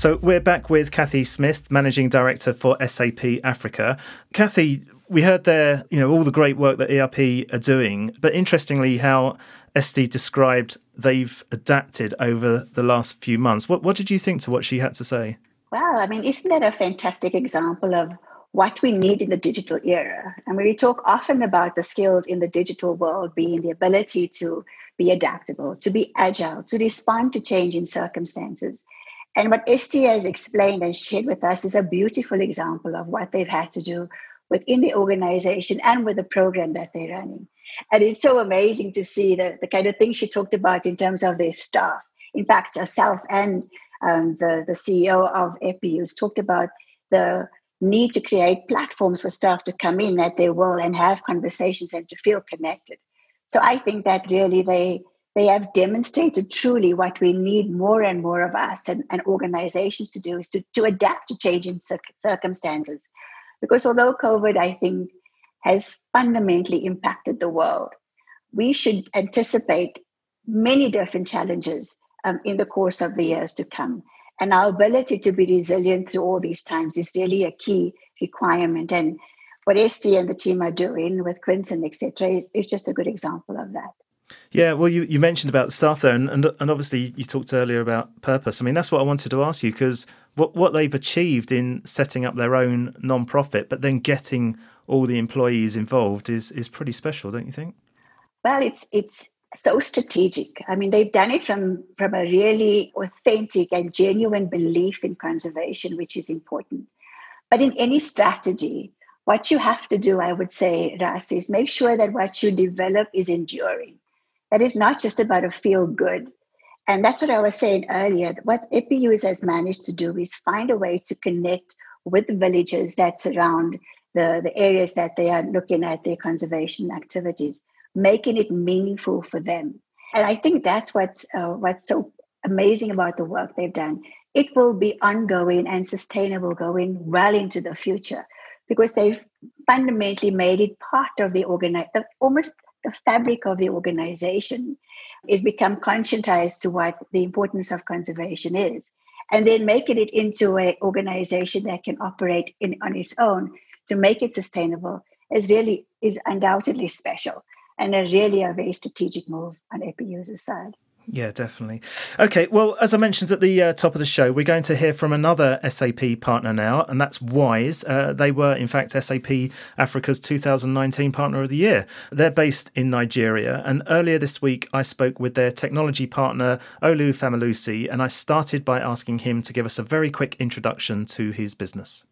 So we're back with Cathy Smith, Managing Director for SAP Africa. Cathy, we heard there, you know, all the great work that ERP are doing, but interestingly, how Esti described they've adapted over the last few months. What what did you think to what she had to say? Well, I mean, isn't that a fantastic example of what we need in the digital era? And we talk often about the skills in the digital world being the ability to be adaptable, to be agile, to respond to changing circumstances. And what Esti has explained and shared with us is a beautiful example of what they've had to do within the organization and with the program that they're running. And it's so amazing to see the, the kind of things she talked about in terms of their staff. In fact, herself and um, the, the CEO of EPI-USE talked about the need to create platforms for staff to come in at their will and have conversations and to feel connected. So I think that really they they have demonstrated truly what we need more and more of us and, and organizations to do is to, to adapt to changing circumstances. Because although COVID, I think, has fundamentally impacted the world, we should anticipate many different challenges um, in the course of the years to come. And our ability to be resilient through all these times is really a key requirement. And what Esti and the team are doing with Quintin, etc., is, is just a good example of that. Yeah, well, you, you mentioned about the staff there, and, and, and obviously you talked earlier about purpose. I mean, that's what I wanted to ask you because what what they've achieved in setting up their own non-profit, but then getting all the employees involved is is pretty special, don't you think? Well, it's it's so strategic. I mean, they've done it from from a really authentic and genuine belief in conservation, which is important. But in any strategy, what you have to do, I would say, Ras, is make sure that what you develop is enduring that is not just about a feel good. And that's what I was saying earlier. What EPI-USE has managed to do is find a way to connect with the villages that surround the, the areas that they are looking at their conservation activities, making it meaningful for them. And I think that's what's, uh, what's so amazing about the work they've done. It will be ongoing and sustainable going well into the future because they've fundamentally made it part of the organi- almost the fabric of the organization is become conscientized to what the importance of conservation is and then making it into an organization that can operate in, on its own to make it sustainable is really is undoubtedly special and a really a very strategic move on EPI-USE's side. Yeah, definitely. Okay, well, as I mentioned at the uh, top of the show, we're going to hear from another SAP partner now, and that's Wyze. Uh, they were, in fact, SAP Africa's 2019 Partner of the Year. They're based in Nigeria, and earlier this week I spoke with their technology partner, Olu Famalusi, and I started by asking him to give us a very quick introduction to his business.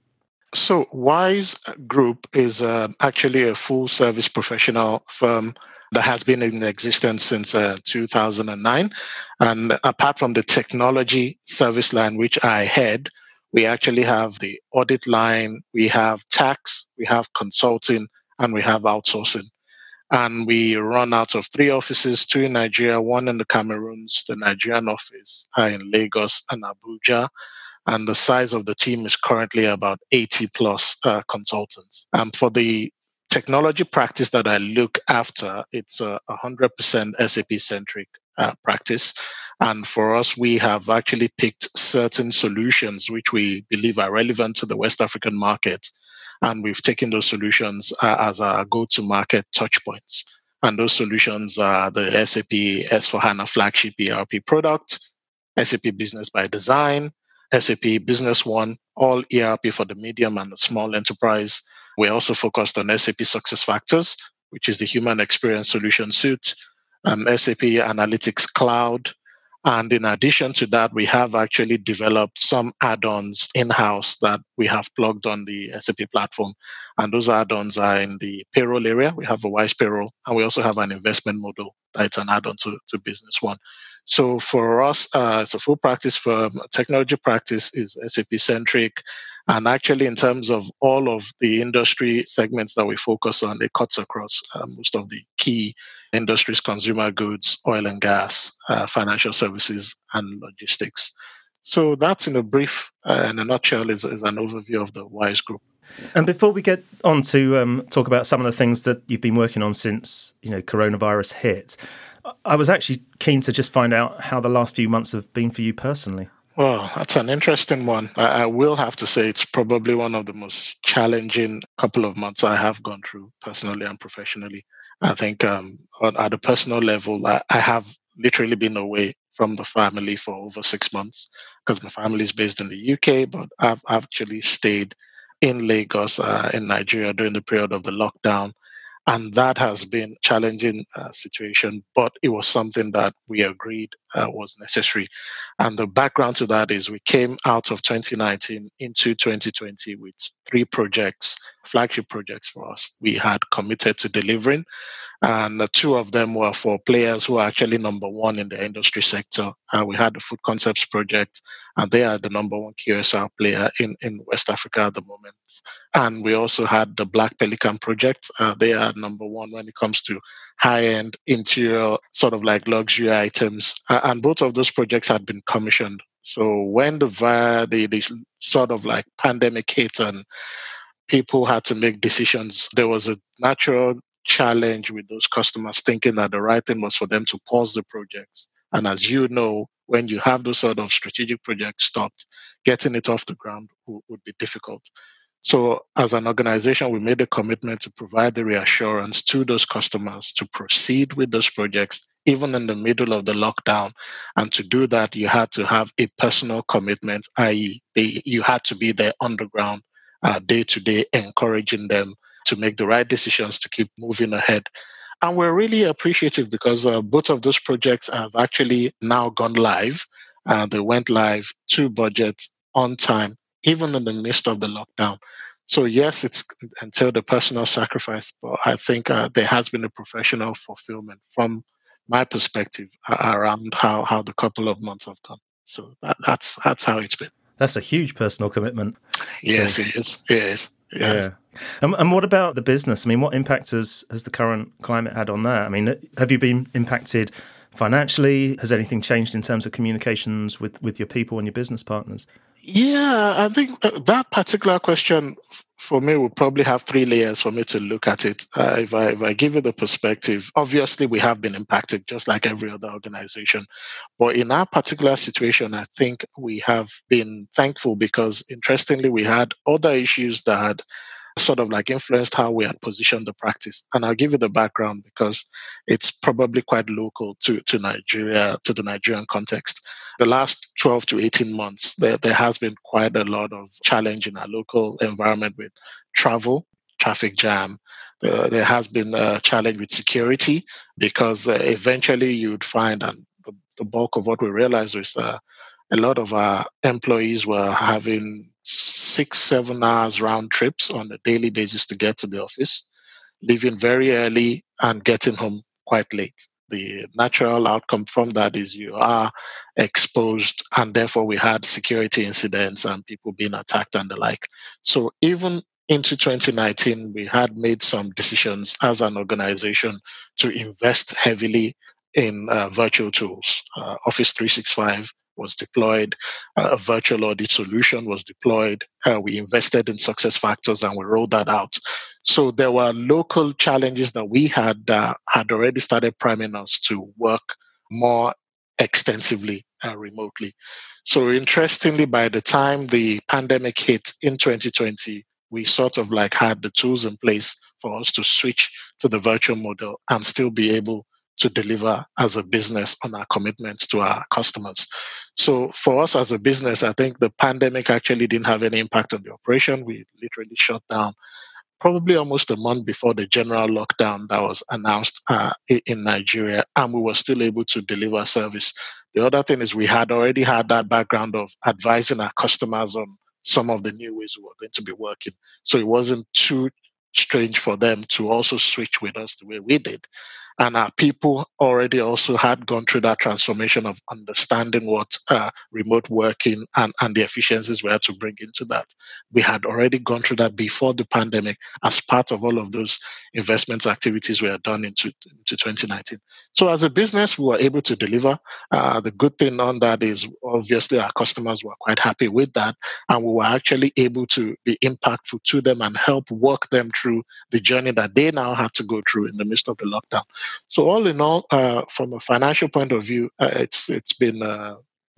So, Wyze Group is uh, actually a full service professional firm that has been in existence since uh, 2009. And apart from the technology service line, which I head, we actually have the audit line, we have tax, we have consulting, and we have outsourcing. And we run out of three offices, two in Nigeria, one in the Cameroons, the Nigerian office uh, in Lagos and Abuja and the size of the team is currently about 80 plus uh, consultants. And for the technology practice that I look after, it's a 100% SAP centric uh, practice. And for us, we have actually picked certain solutions which we believe are relevant to the West African market. And we've taken those solutions uh, as our go to market touch points. And those solutions are the SAP S4HANA flagship ERP product, SAP Business ByDesign, SAP Business One, all ERP for the medium and the small enterprise. We're also focused on SAP SuccessFactors, which is the human experience solution suite, um, SAP Analytics Cloud. And in addition to that, we have actually developed some add ons in house that we have plugged on the SAP platform. And those add ons are in the payroll area. We have a Wyze Payroll, and we also have an investment model that's an add on to, to Business One. So for us, uh, it's a full practice firm. Technology practice is SAP centric. And actually, in terms of all of the industry segments that we focus on, it cuts across uh, most of the key industries consumer goods, oil and gas, uh, financial services, and logistics. So that's in a brief, uh, in a nutshell, is, is, an overview of the Wyze group. And before we get on to um, talk about some of the things that you've been working on since you know coronavirus hit, I was actually keen to just find out how the last few months have been for you personally. Well, that's an interesting one. I, I, will have to say it's probably one of the most challenging couple of months I have gone through personally and professionally. I think um, at a personal level, I, I have literally been away from the family for over six months because my family is based in the UK, but I've actually stayed in Lagos, uh, in Nigeria, during the period of the lockdown and that has been challenging uh, situation but it was something that we agreed uh, was necessary and the background to that is we came out of 2019 into 2020 with three projects flagship projects for us we had committed to delivering and two of them were for players who are actually number one in the industry sector. Uh, we had the Food Concepts Project, and they are the number one QSR player in, in West Africa at the moment. And we also had the Black Pelican Project. Uh, they are number one when it comes to high-end interior, sort of like luxury items. Uh, Uh, and both of those projects had been commissioned. So when the, the, the sort of like pandemic hit and people had to make decisions, there was a natural challenge with those customers thinking that the right thing was for them to pause the projects. And as you know, when you have those sort of strategic projects stopped, getting it off the ground w- would be difficult. So, as an organization, we made a commitment to provide the reassurance to those customers to proceed with those projects, even in the middle of the lockdown. And to do that, you had to have a personal commitment, i.e., you had to be there on the ground, day to day, encouraging them to make the right decisions to keep moving ahead. And we're really appreciative because uh, both of those projects have actually now gone live. Uh, they went live to budget on time, even in the midst of the lockdown. So yes, it's until the personal sacrifice, but I think uh, there has been a professional fulfillment from my perspective around how, how the couple of months have gone. So that, that's that's how it's been. That's a huge personal commitment. Yes, it is. It is. Yeah. And, and what about the business? I mean, what impact has, has the current climate had on that? I mean, have you been impacted financially? Has anything changed in terms of communications with, with your people and your business partners? Yeah, I think that particular question for me will probably have three layers for me to look at it. Uh, if I if I give you the perspective, obviously we have been impacted just like every other organization, but in our particular situation, I think we have been thankful because interestingly we had other issues that had sort of like influenced how we had positioned the practice. And I'll give you the background because it's probably quite local to, to Nigeria, to the Nigerian context. The last 12 to 18 months, there, there has been quite a lot of challenge in our local environment with travel, traffic jam. Uh, there has been a challenge with security because uh, eventually you'd find, and the, the, bulk of what we realized was uh, a lot of our employees were having six, seven hours round trips on a daily basis to get to the office, leaving very early and getting home quite late. The natural outcome from that is you are exposed, and therefore we had security incidents and people being attacked and the like. So even into 2019, we had made some decisions as an organization to invest heavily in uh, virtual tools. Uh, Office 365 was deployed, uh, a virtual audit solution was deployed. Uh, we invested in SuccessFactors and we rolled that out. So there were local challenges that we had that had already started priming us to work more extensively uh, remotely. So interestingly, by the time the pandemic hit in 2020, we sort of like had the tools in place for us to switch to the virtual model and still be able to deliver as a business on our commitments to our customers. So for us as a business, I think the pandemic actually didn't have any impact on the operation. We literally shut down probably almost a month before the general lockdown that was announced uh, in Nigeria, and we were still able to deliver service. The other thing is we had already had that background of advising our customers on some of the new ways we were going to be working. So it wasn't too strange for them to also switch with us the way we did. And our people already also had gone through that transformation of understanding what uh, remote working and, and the efficiencies we had to bring into that. We had already gone through that before the pandemic as part of all of those investment activities we had done into, into 2019. So as a business, we were able to deliver. Uh, the good thing on that is obviously our customers were quite happy with that. And we were actually able to be impactful to them and help work them through the journey that they now had to go through in the midst of the lockdown. So all in all, uh, from a financial point of view, uh, it's it's been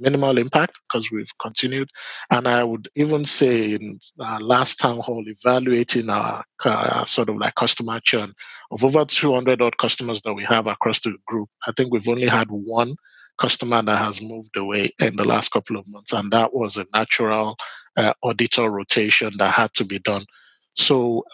minimal impact because we've continued. And I would even say in our last town hall, evaluating our uh, sort of like customer churn of over 200 odd customers that we have across the group, I think we've only had one customer that has moved away in the last couple of months, and that was a natural uh, auditor rotation that had to be done. So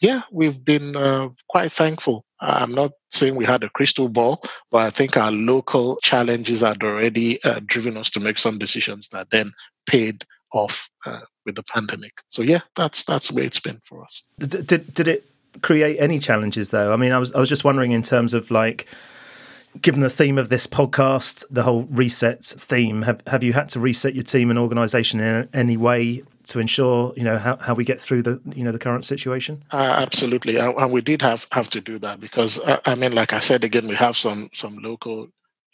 yeah, we've been uh, quite thankful. I'm not saying we had a crystal ball, but I think our local challenges had already uh, driven us to make some decisions that then paid off uh, with the pandemic. So yeah, that's that's way it's been for us. Did, did, did it create any challenges though? I mean, I was I was just wondering in terms of like given the theme of this podcast, the whole reset theme, have, have you had to reset your team and organization in any way to ensure you know how, how we get through the you know the current situation? Uh, absolutely. And we did have have to do that because uh, i mean like i said again we have some some local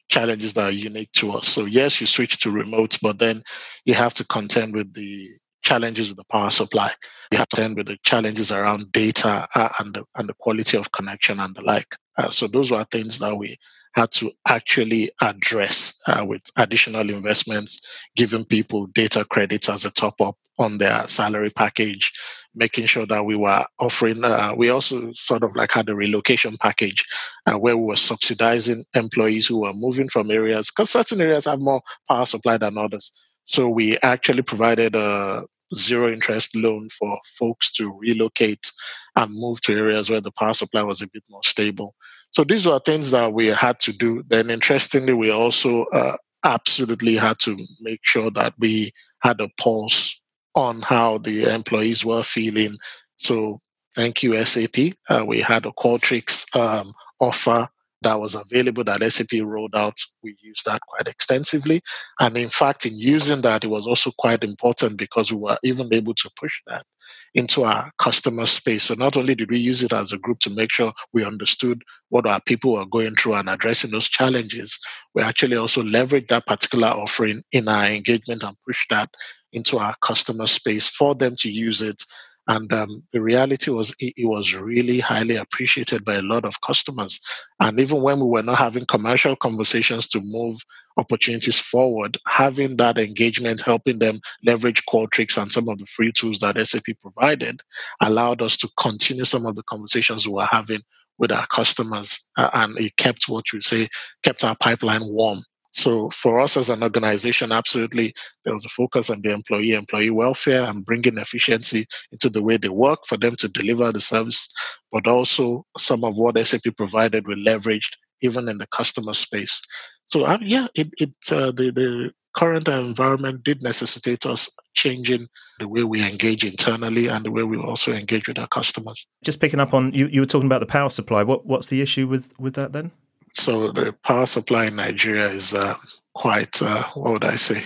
challenges that are unique to us. So yes you switch to remote but then you have to contend with the challenges with the power supply. You have to contend with the challenges around data uh, and the, and the quality of connection and the like. Uh, so those were things that we had to actually address uh, with additional investments, giving people data credits as a top up on their salary package, making sure that we were offering, uh, we also sort of like had a relocation package uh, where we were subsidizing employees who were moving from areas, because certain areas have more power supply than others. So we actually provided a zero interest loan for folks to relocate and move to areas where the power supply was a bit more stable. So these were things that we had to do. Then, interestingly, we also uh, absolutely had to make sure that we had a pulse on how the employees were feeling. So, thank you, SAP. Uh, we had a Qualtrics um, offer that was available that SAP rolled out. We used that quite extensively. And in fact, in using that, it was also quite important because we were even able to push that into our customer space. So not only did we use it as a group to make sure we understood what our people were going through and addressing those challenges, we actually also leveraged that particular offering in our engagement and pushed that into our customer space for them to use it and um, the reality was, it, it, was really highly appreciated by a lot of customers. And even when we were not having commercial conversations to move opportunities forward, having that engagement, helping them leverage Qualtrics and some of the free tools that SAP provided, allowed us to continue some of the conversations we were having with our customers. Uh, and it kept what you say, kept our pipeline warm so for us as an organization, absolutely, there was a focus on the employee, employee welfare and bringing efficiency into the way they work for them to deliver the service, but also some of what SAP provided we leveraged even in the customer space. So uh, yeah, it, it uh, the, the current environment did necessitate us changing the way we engage internally and the way we also engage with our customers. Just picking up on you, you were talking about the power supply. What what's the issue with with that then? So the power supply in Nigeria is uh, quite uh, what would I say?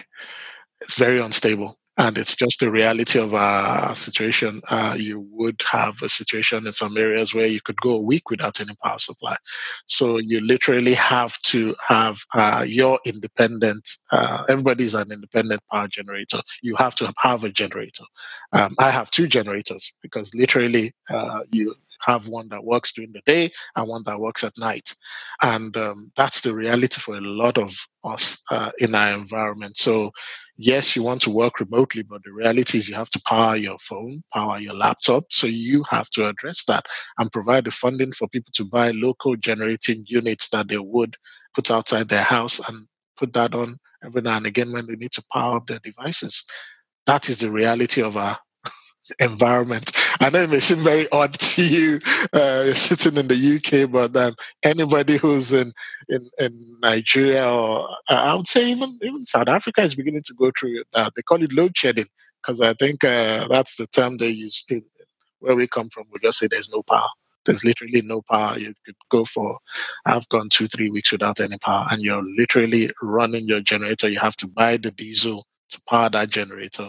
It's very unstable and it's just the reality of our situation. Uh, you would have a situation in some areas where you could go a week without any power supply. So you literally have to have uh, your independent. Uh, everybody's an independent power generator. You have to have a generator. Um, I have two generators because literally uh, you have one that works during the day and one that works at night. And um, that's the reality for a lot of us uh, in our environment. So yes, you want to work remotely, but the reality is you have to power your phone, power your laptop. So you have to address that and provide the funding for people to buy local generating units that they would put outside their house and put that on every now and again when they need to power up their devices. That is the reality of our environment. I know it may seem very odd [LAUGHS] to you uh, sitting in the UK, but um, anybody who's in, in, in Nigeria or uh, I would say even even South Africa is beginning to go through it now. They call it load shedding because I think uh, that's the term they use in, where we come from. We just say there's no power. There's literally no power. You could go for, I've gone two, three weeks without any power, and you're literally running your generator. You have to buy the diesel to power that generator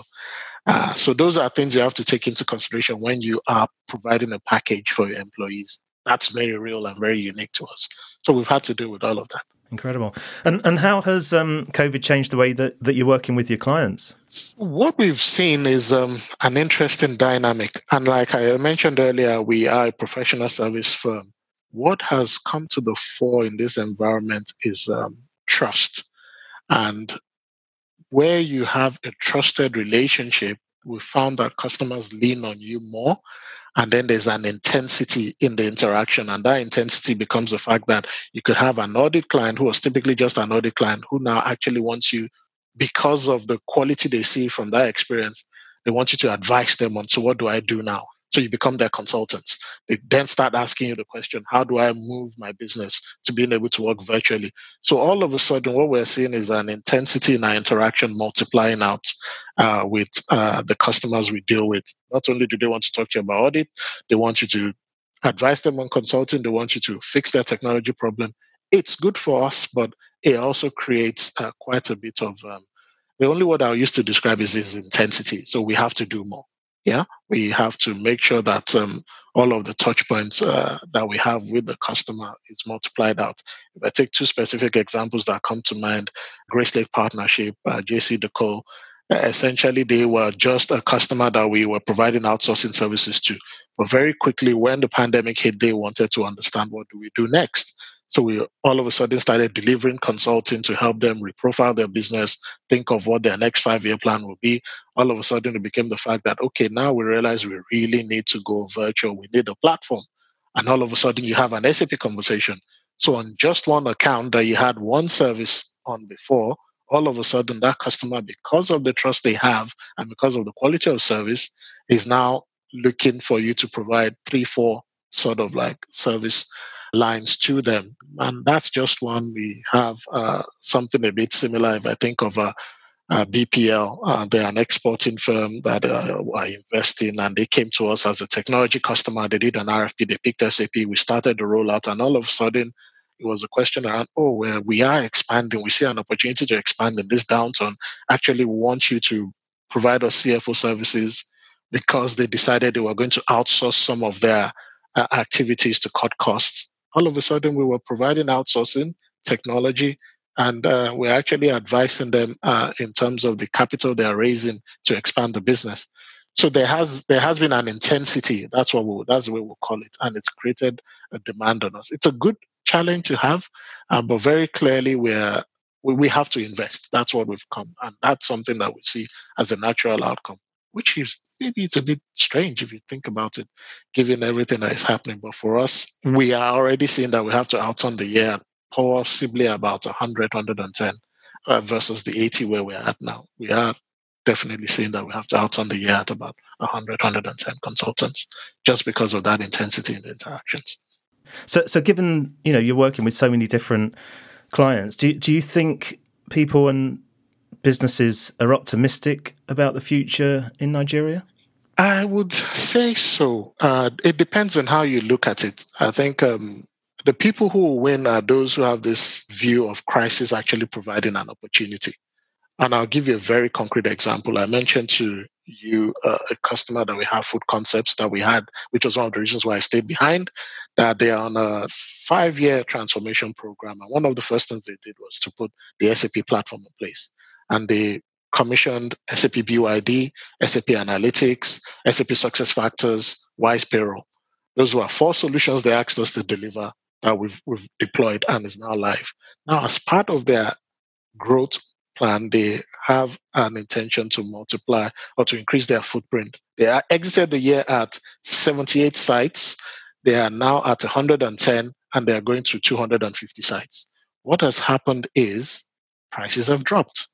uh, so those are things you have to take into consideration when you are providing a package for your employees. That's very real and very unique to us. So we've had to deal with all of that. Incredible. And and how has um, COVID changed the way that, that you're working with your clients? What we've seen is um, an interesting dynamic. And like I mentioned earlier, we are a professional service firm. What has come to the fore in this environment is um, trust. And where you have a trusted relationship, we found that customers lean on you more. And then there's an intensity in the interaction. And that intensity becomes the fact that you could have an audit client who was typically just an audit client who now actually wants you because of the quality they see from that experience. They want you to advise them on, so what do I do now? So you become their consultants. They then start asking you the question, how do I move my business to being able to work virtually? So all of a sudden, what we're seeing is an intensity in our interaction multiplying out uh, with uh, the customers we deal with. Not only do they want to talk to you about audit, they want you to advise them on consulting, they want you to fix their technology problem. It's good for us, but it also creates uh, quite a bit of um, the only word I used to describe is, is intensity. So we have to do more yeah we have to make sure that um, all of the touch points uh, that we have with the customer is multiplied out. If i take two specific examples that come to mind grace lake partnership uh, JCDecaux essentially they were just a customer that we were providing outsourcing services to. But very quickly when the pandemic hit they wanted to understand what do we do next so we all of a sudden started delivering consulting to help them reprofile their business, think of what their next five year plan will be. All of a sudden, it became the fact that, okay, now we realize we really need to go virtual. We need a platform. And all of a sudden, you have an SAP conversation. So on just one account that you had one service on before, all of a sudden that customer, because of the trust they have and because of the quality of service, is now looking for you to provide three, four sort of like service lines to them. And that's just one. We have uh, something a bit similar. If I think of a, BPL, uh, they're an exporting firm that uh, are investing, and they came to us as a technology customer. They did an RFP, they picked SAP. We started the rollout, and all of a sudden, it was a question around, oh, well, we are expanding. We see an opportunity to expand in this downturn. Actually, we want you to provide us CFO services because they decided they were going to outsource some of their uh, activities to cut costs all of a sudden we were providing outsourcing technology and uh, we're actually advising them uh, in terms of the capital they're raising to expand the business. So there has there has been an intensity. That's what we'll, that's the way we'll call it, and it's created a demand on us. It's a good challenge to have, um, but very clearly we're we, we have to invest. That's what we've come, and that's something that we see as a natural outcome which is maybe it's a bit strange if you think about it, given everything that is happening. But for us, we are already seeing that we have to outurn the year possibly about 100, 110 uh, versus the 80 where we're at now. We are definitely seeing that we have to outurn the year at about 100, 110 consultants just because of that intensity in the interactions. So, so given you know you're working with so many different clients, do do you think people and businesses are optimistic about the future in Nigeria? I would say so. Uh, it depends on how you look at it. I think um, the people who win are those who have this view of crisis actually providing an opportunity. And I'll give you a very concrete example. I mentioned to you uh, a customer that we have, Food Concepts, that we had, which was one of the reasons why I stayed behind, that they are on a five year transformation program. And one of the first things they did was to put the SAP platform in place. And they commissioned SAP BYD, SAP Analytics, SAP Success Factors, Wyze Payroll. Those were four solutions they asked us to deliver that we've, we've deployed and is now live. Now, as part of their growth plan, they have an intention to multiply or to increase their footprint. They are exited the year at 78 sites. They are now at 110 and they are going to 250 sites. What has happened is prices have dropped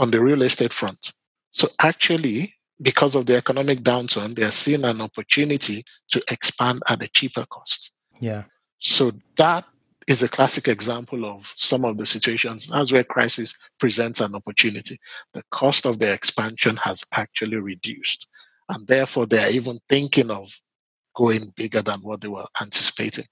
on the real estate front. So actually, because of the economic downturn, they are seeing an opportunity to expand at a cheaper cost. Yeah. So that is a classic example of some of the situations. That's where crisis presents an opportunity. The cost of their expansion has actually reduced. And therefore, they are even thinking of going bigger than what they were anticipating.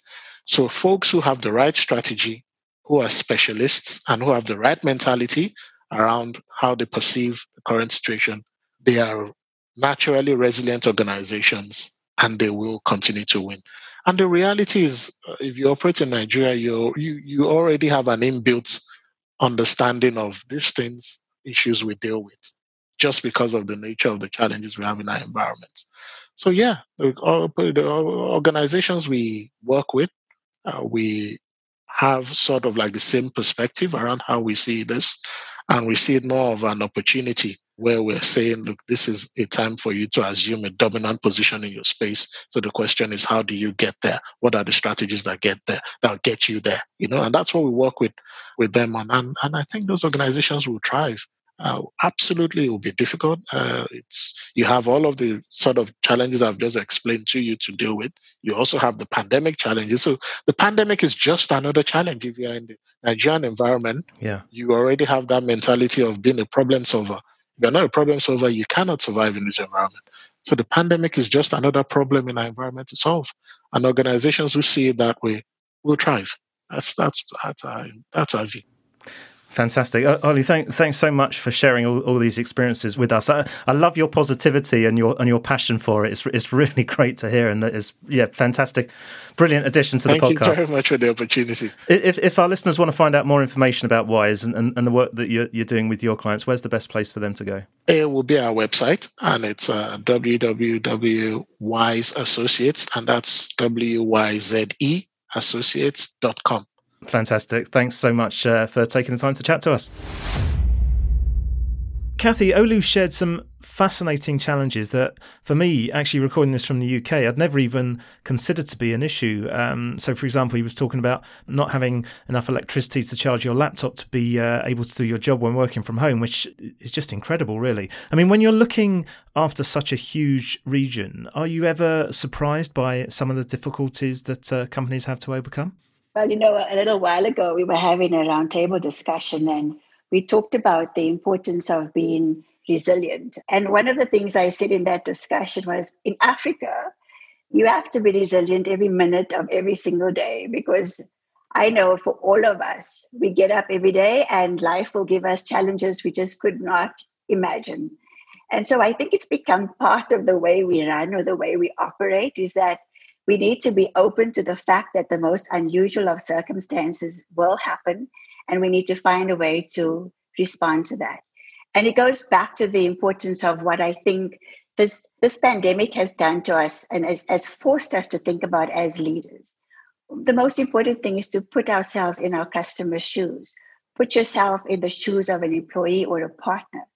So, folks who have the right strategy, who are specialists, and who have the right mentality around how they perceive the current situation, they are naturally resilient organizations and they will continue to win. And the reality is, uh, if you operate in Nigeria, you you you already have an inbuilt understanding of these things, issues we deal with, just because of the nature of the challenges we have in our environment. So yeah, the, organizations we work with, uh, we have sort of like the same perspective around how we see this, and we see it more of an opportunity where we're saying, look, this is a time for you to assume a dominant position in your space. So the question is, how do you get there? What are the strategies that get there, that'll get you there? You know, and that's what we work with with them on. And, and I think those organizations will thrive. Uh, absolutely, it will be difficult. Uh, it's you have all of the sort of challenges I've just explained to you to deal with. You also have the pandemic challenges. So the pandemic is just another challenge. If you're in the Nigerian environment, yeah, you already have that mentality of being a problem solver If you're not a problem solver, you cannot survive in this environment. So the pandemic is just another problem in our environment to solve. And organizations who see it that way will thrive. That's that's that's our, that's our view. Fantastic. Ollie, thank, thanks so much for sharing all, all these experiences with us. I, I, love your positivity and your and your passion for it. It's, it's really [LAUGHS] great to hear and it's yeah, fantastic. Brilliant addition to the Thank podcast. Thank you very much for the opportunity. If, if our listeners want to find out more information about Wyze and, and, and the work that you're, you're doing with your clients, where's the best place for them to go? It will be our website and it's uh, www.wyzeassociates and that's W-Y-Z-E associates.com. Fantastic. Thanks so much uh, for taking the time to chat to us. Cathy, Olu shared some fascinating challenges that, for me, actually recording this from the UK, I'd never even considered to be an issue. Um, so, for example, he was talking about not having enough electricity to charge your laptop to be uh, able to do your job when working from home, which is just incredible, really. I mean, when you're looking after such a huge region, are you ever surprised by some of the difficulties that uh, companies have to overcome? Well, you know, a little while ago, we were having a roundtable discussion and we talked about the importance of being resilient. And one of the things I said in that discussion was in Africa, you have to be resilient every minute of every single day because I know for all of us, we get up every day and life will give us challenges we just could not imagine. And so I think it's become part of the way we run or the way we operate is that we need to be open to the fact that the most unusual of circumstances will happen, and we need to find a way to respond to that. And it goes back to the importance of what I think this, this pandemic has done to us and has, has forced us to think about as leaders. The most important thing is to put ourselves in our customer's shoes. Put yourself in the shoes of an employee or a partner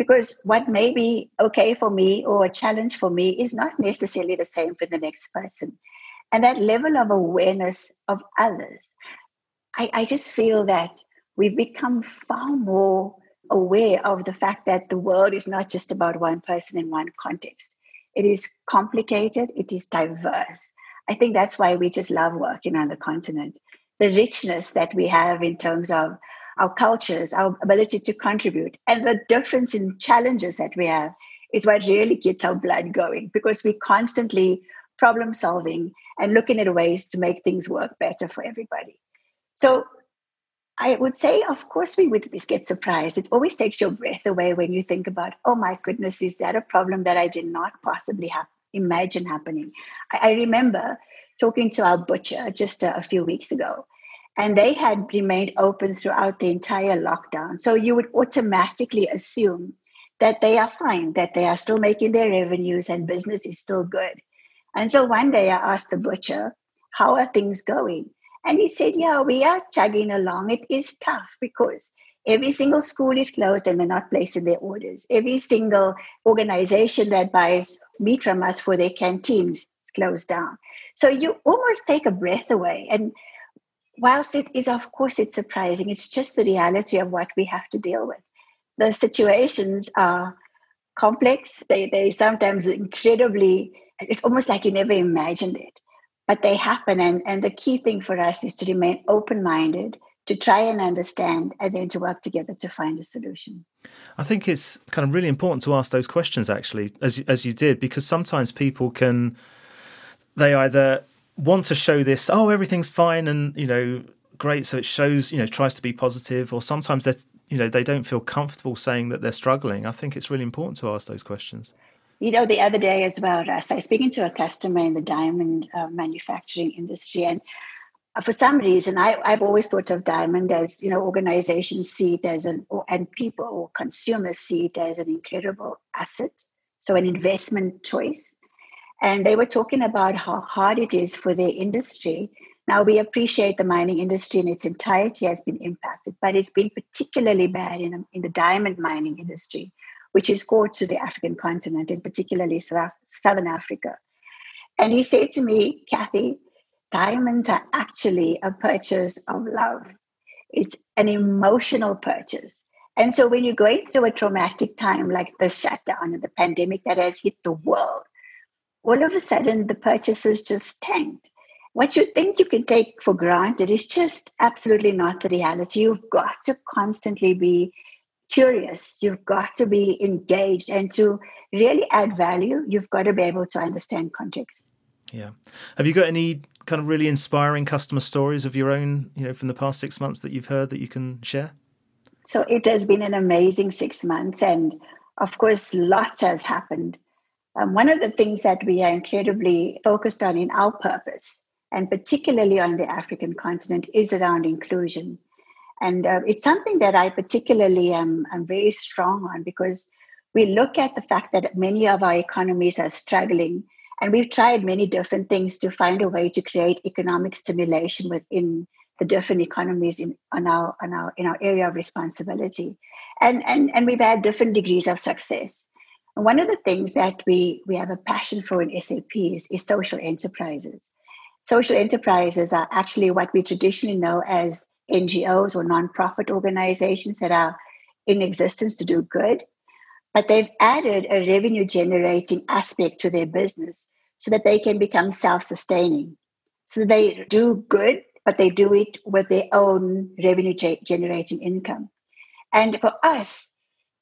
because what may be okay for me or a challenge for me is not necessarily the same for the next person. And that level of awareness of others, I, I just feel that we've become far more aware of the fact that the world is not just about one person in one context. It is complicated, it is diverse. I think that's why we just love working on the continent. The richness that we have in terms of our cultures, our ability to contribute, and the difference in challenges that we have is what really gets our blood going because we're constantly problem solving and looking at ways to make things work better for everybody. So I would say, of course, we would get surprised. It always takes your breath away when you think about, oh my goodness, is that a problem that I did not possibly have imagine happening? I, I remember talking to our butcher just a, a few weeks ago, and they had remained open throughout the entire lockdown. So you would automatically assume that they are fine, that they are still making their revenues and business is still good. And so one day I asked the butcher, How are things going? And he said, Yeah, we are chugging along. It is tough because every single school is closed and they're not placing their orders. Every single organization that buys meat from us for their canteens is closed down. So you almost take a breath away. And whilst it is, of course, it's surprising, it's just the reality of what we have to deal with. The situations are complex, they, they sometimes incredibly, it's almost like you never imagined it but they happen. And, and the key thing for us is to remain open minded, to try and understand, and then to work together to find a solution. I think it's kind of really important to ask those questions, actually, as, as you did, because sometimes people can, they either want to show this, oh, everything's fine and, you know, great. So it shows, you know, tries to be positive, or sometimes they you know, they don't feel comfortable saying that they're struggling. I think it's really important to ask those questions. You know, the other day as well, I was speaking to a customer in the diamond uh, manufacturing industry, and for some reason, I, I've always thought of diamond as you know, organizations see it as an and people or consumers see it as an incredible asset, so an investment choice. And they were talking about how hard it is for their industry. Now we appreciate the mining industry in its entirety has been impacted, but it's been particularly bad in, in the diamond mining industry which is core to the African continent, and particularly South, Southern Africa. And he said to me, Cathy, diamonds are actually a purchase of love. It's an emotional purchase. And so when you're going through a traumatic time like the shutdown and the pandemic that has hit the world, all of a sudden the purchases just tanked. What you think you can take for granted is just absolutely not the reality. You've got to constantly be curious, you've got to be engaged, and to really add value, you've got to be able to understand context. Yeah. Have you got any kind of really inspiring customer stories of your own, you know, from the past six months that you've heard that you can share? So it has been an amazing six months, and of course, lots has happened. Um, one of the things that we are incredibly focused on in our purpose, and particularly on the African continent, is around inclusion. And uh, it's something that I particularly am, am very strong on because we look at the fact that many of our economies are struggling. And we've tried many different things to find a way to create economic stimulation within the different economies in on our on our in our area of responsibility. And and and we've had different degrees of success. And one of the things that we we have a passion for in SAP is, is social enterprises. Social enterprises are actually what we traditionally know as NGOs or nonprofit organizations that are in existence to do good, but they've added a revenue generating aspect to their business so that they can become self sustaining. So they do good, but they do it with their own revenue generating income. And for us,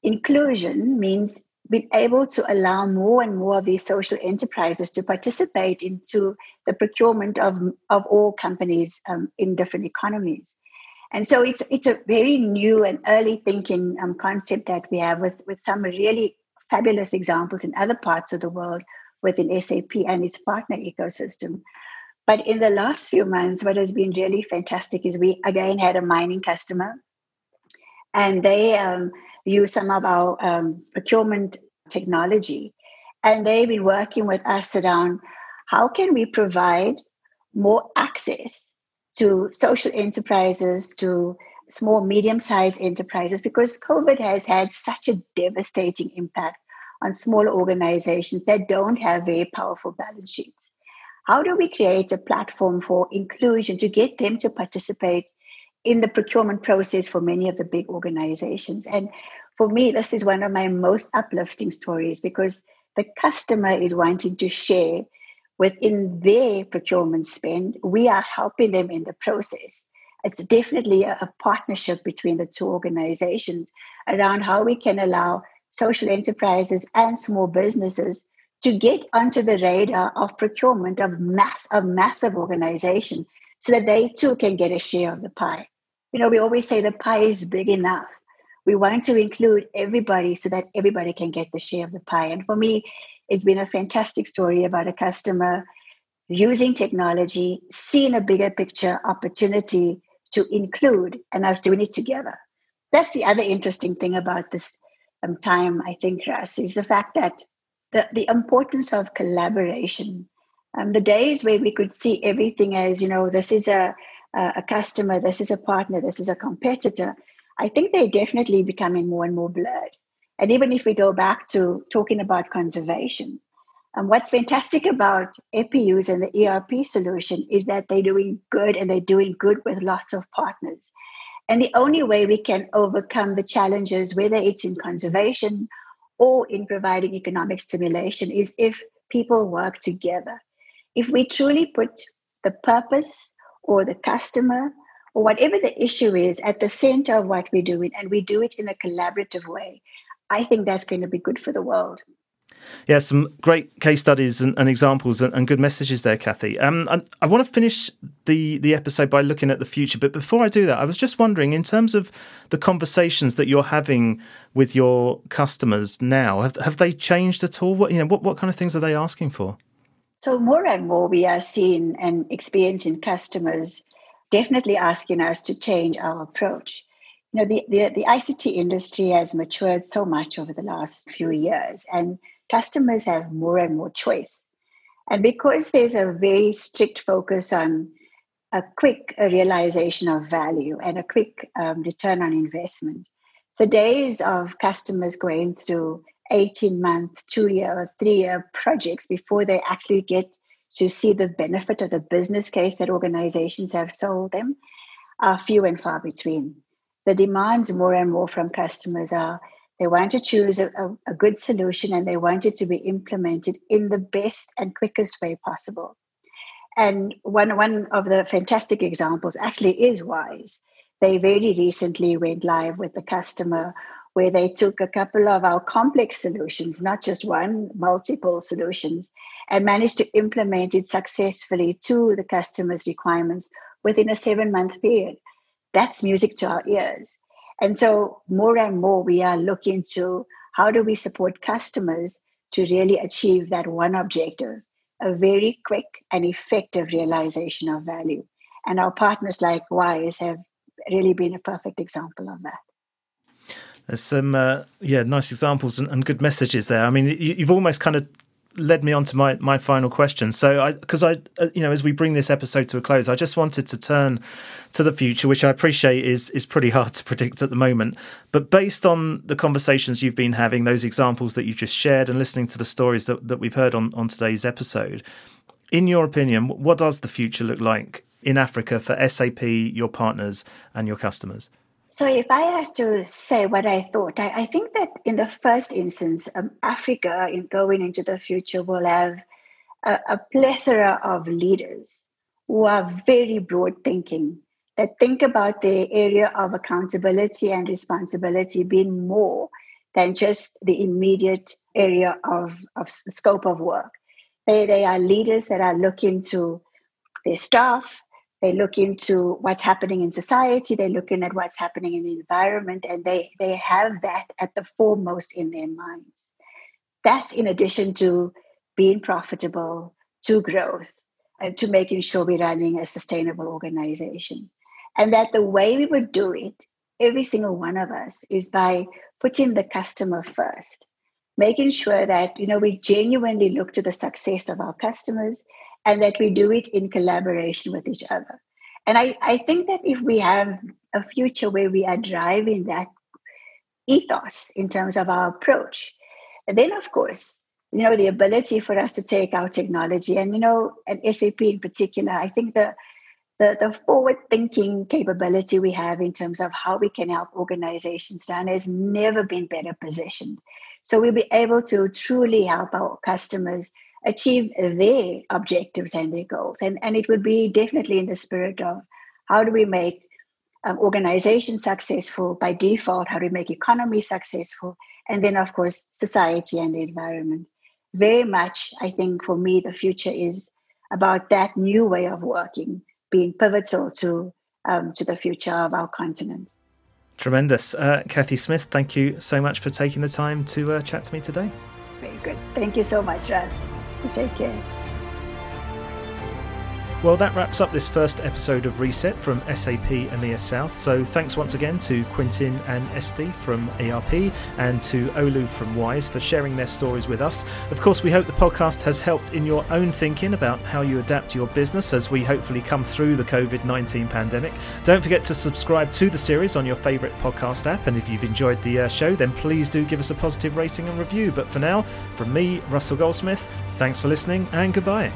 inclusion means being able to allow more and more of these social enterprises to participate into the procurement of, of all companies um, in different economies. And so it's it's a very new and early thinking um, concept that we have with, with some really fabulous examples in other parts of the world within SAP and its partner ecosystem. But in the last few months, what has been really fantastic is we again had a mining customer, and they um, use some of our um, procurement technology, and they've been working with us around how can we provide more access to social enterprises, to small, medium sized enterprises, because COVID has had such a devastating impact on smaller organizations that don't have very powerful balance sheets. How do we create a platform for inclusion to get them to participate in the procurement process for many of the big organizations? And for me, this is one of my most uplifting stories because the customer is wanting to share within their procurement spend, we are helping them in the process. it's definitely a, a partnership between the two organizations around how we can allow social enterprises and small businesses to get onto the radar of procurement of mass of massive organization so that they too can get a share of the pie. You know, we always say the pie is big enough. We want to include everybody so that everybody can get the share of the pie. And for me, it's been a fantastic story about a customer using technology, seeing a bigger picture opportunity to include, and us doing it together. That's the other interesting thing about this um, time, I think, Russ, is the fact that the, the importance of collaboration. Um, the days where we could see everything as, you know, this is a, a customer, this is a partner, this is a competitor, I think they're definitely becoming more and more blurred. And even if we go back to talking about conservation, and um, what's fantastic about EPI-USE and the ERP solution is that they're doing good and they're doing good with lots of partners. And the only way we can overcome the challenges, whether it's in conservation or in providing economic stimulation is if people work together. If we truly put the purpose or the customer or whatever the issue is at the center of what we're doing and we do it in a collaborative way, I think that's going to be good for the world. Yeah, some great case studies and, and examples and, and, good messages there, Cathy. Um, I, I, want to finish the the episode by looking at the future, but before I do that, I was just wondering, in terms of the conversations that you're having with your customers now, have have they changed at all? What you know, what what kind of things are they asking for? So more and more, we are seeing and experiencing customers definitely asking us to change our approach you know the, the, the ict industry has matured so much over the last few years and customers have more and more choice. And because there's a very strict focus on a quick realization of value and a quick um, return on investment, the days of customers going through 18 month, two year, or three year projects before they actually get to see the benefit of the business case that organizations have sold them are few and far between. The demands more and more from customers are they want to choose a, a, a good solution and they want it to be implemented in the best and quickest way possible. And one, one of the fantastic examples actually is Wyze. They very recently went live with the customer where they took a couple of our complex solutions, not just one, multiple solutions, and managed to implement it successfully to the customer's requirements within a seven month period. That's music to our ears. And so, more and more, we are looking to how do we support customers to really achieve that one objective a very quick and effective realization of value. And our partners like Wyze have really been a perfect example of that. There's some, uh, yeah, nice examples and, and, good messages there. I mean, you, you've almost kind of led me on to my, my final question. So, I because I, uh, you know, as we bring this episode to a close, I just wanted to turn to the future, which I appreciate is is pretty hard to predict at the moment. But based on the conversations you've been having, those examples that you just shared, and listening to the stories that, that we've heard on on today's episode, in your opinion, what does the future look like in Africa for SAP, your partners, and your customers? So, if I have to say what I thought, I, I think that in the first instance, um, Africa, in going into the future, will have a, a plethora of leaders who are very broad thinking, that think about the area of accountability and responsibility being more than just the immediate area of, of scope of work. They, they are leaders that are looking to their staff, they look into what's happening in society they're looking at what's happening in the environment and they they have that at the foremost in their minds. That's in addition to being profitable to growth and to making sure we're running a sustainable organization. And that the way we would do it every single one of us is by putting the customer first. Making sure that you know we genuinely look to the success of our customers and that we do it in collaboration with each other. And I, I think that if we have a future where we are driving that ethos in terms of our approach, then of course, you know, the ability for us to take our technology and, you know, and SAP in particular, I think the the, the forward thinking capability we have in terms of how we can help organizations run has never been better positioned. So we'll be able to truly help our customers achieve their objectives and their goals. And, and it would be definitely in the spirit of how do we make um, organizations successful by default, how do we make economy successful, and then, of course, society and the environment. Very much, I think, for me, the future is about that new way of working being pivotal to um, to the future of our continent. Tremendous. Uh, Cathy Smith, thank you so much for taking the time to uh, chat to me today. Very good. Thank you so much, Russ. Take care. Well, that wraps up this first episode of Reset from SAP EMEA South. So thanks once again to Quintin and Esti from ERP and to Olu from Wyze for sharing their stories with us. Of course, we hope the podcast has helped in your own thinking about how you adapt your business as we hopefully come through the COVID 19 pandemic. Don't forget to subscribe to the series on your favourite podcast app. And if you've enjoyed the uh, show, then please do give us a positive rating and review. But for now, from me, Russell Goldsmith, thanks for listening and goodbye.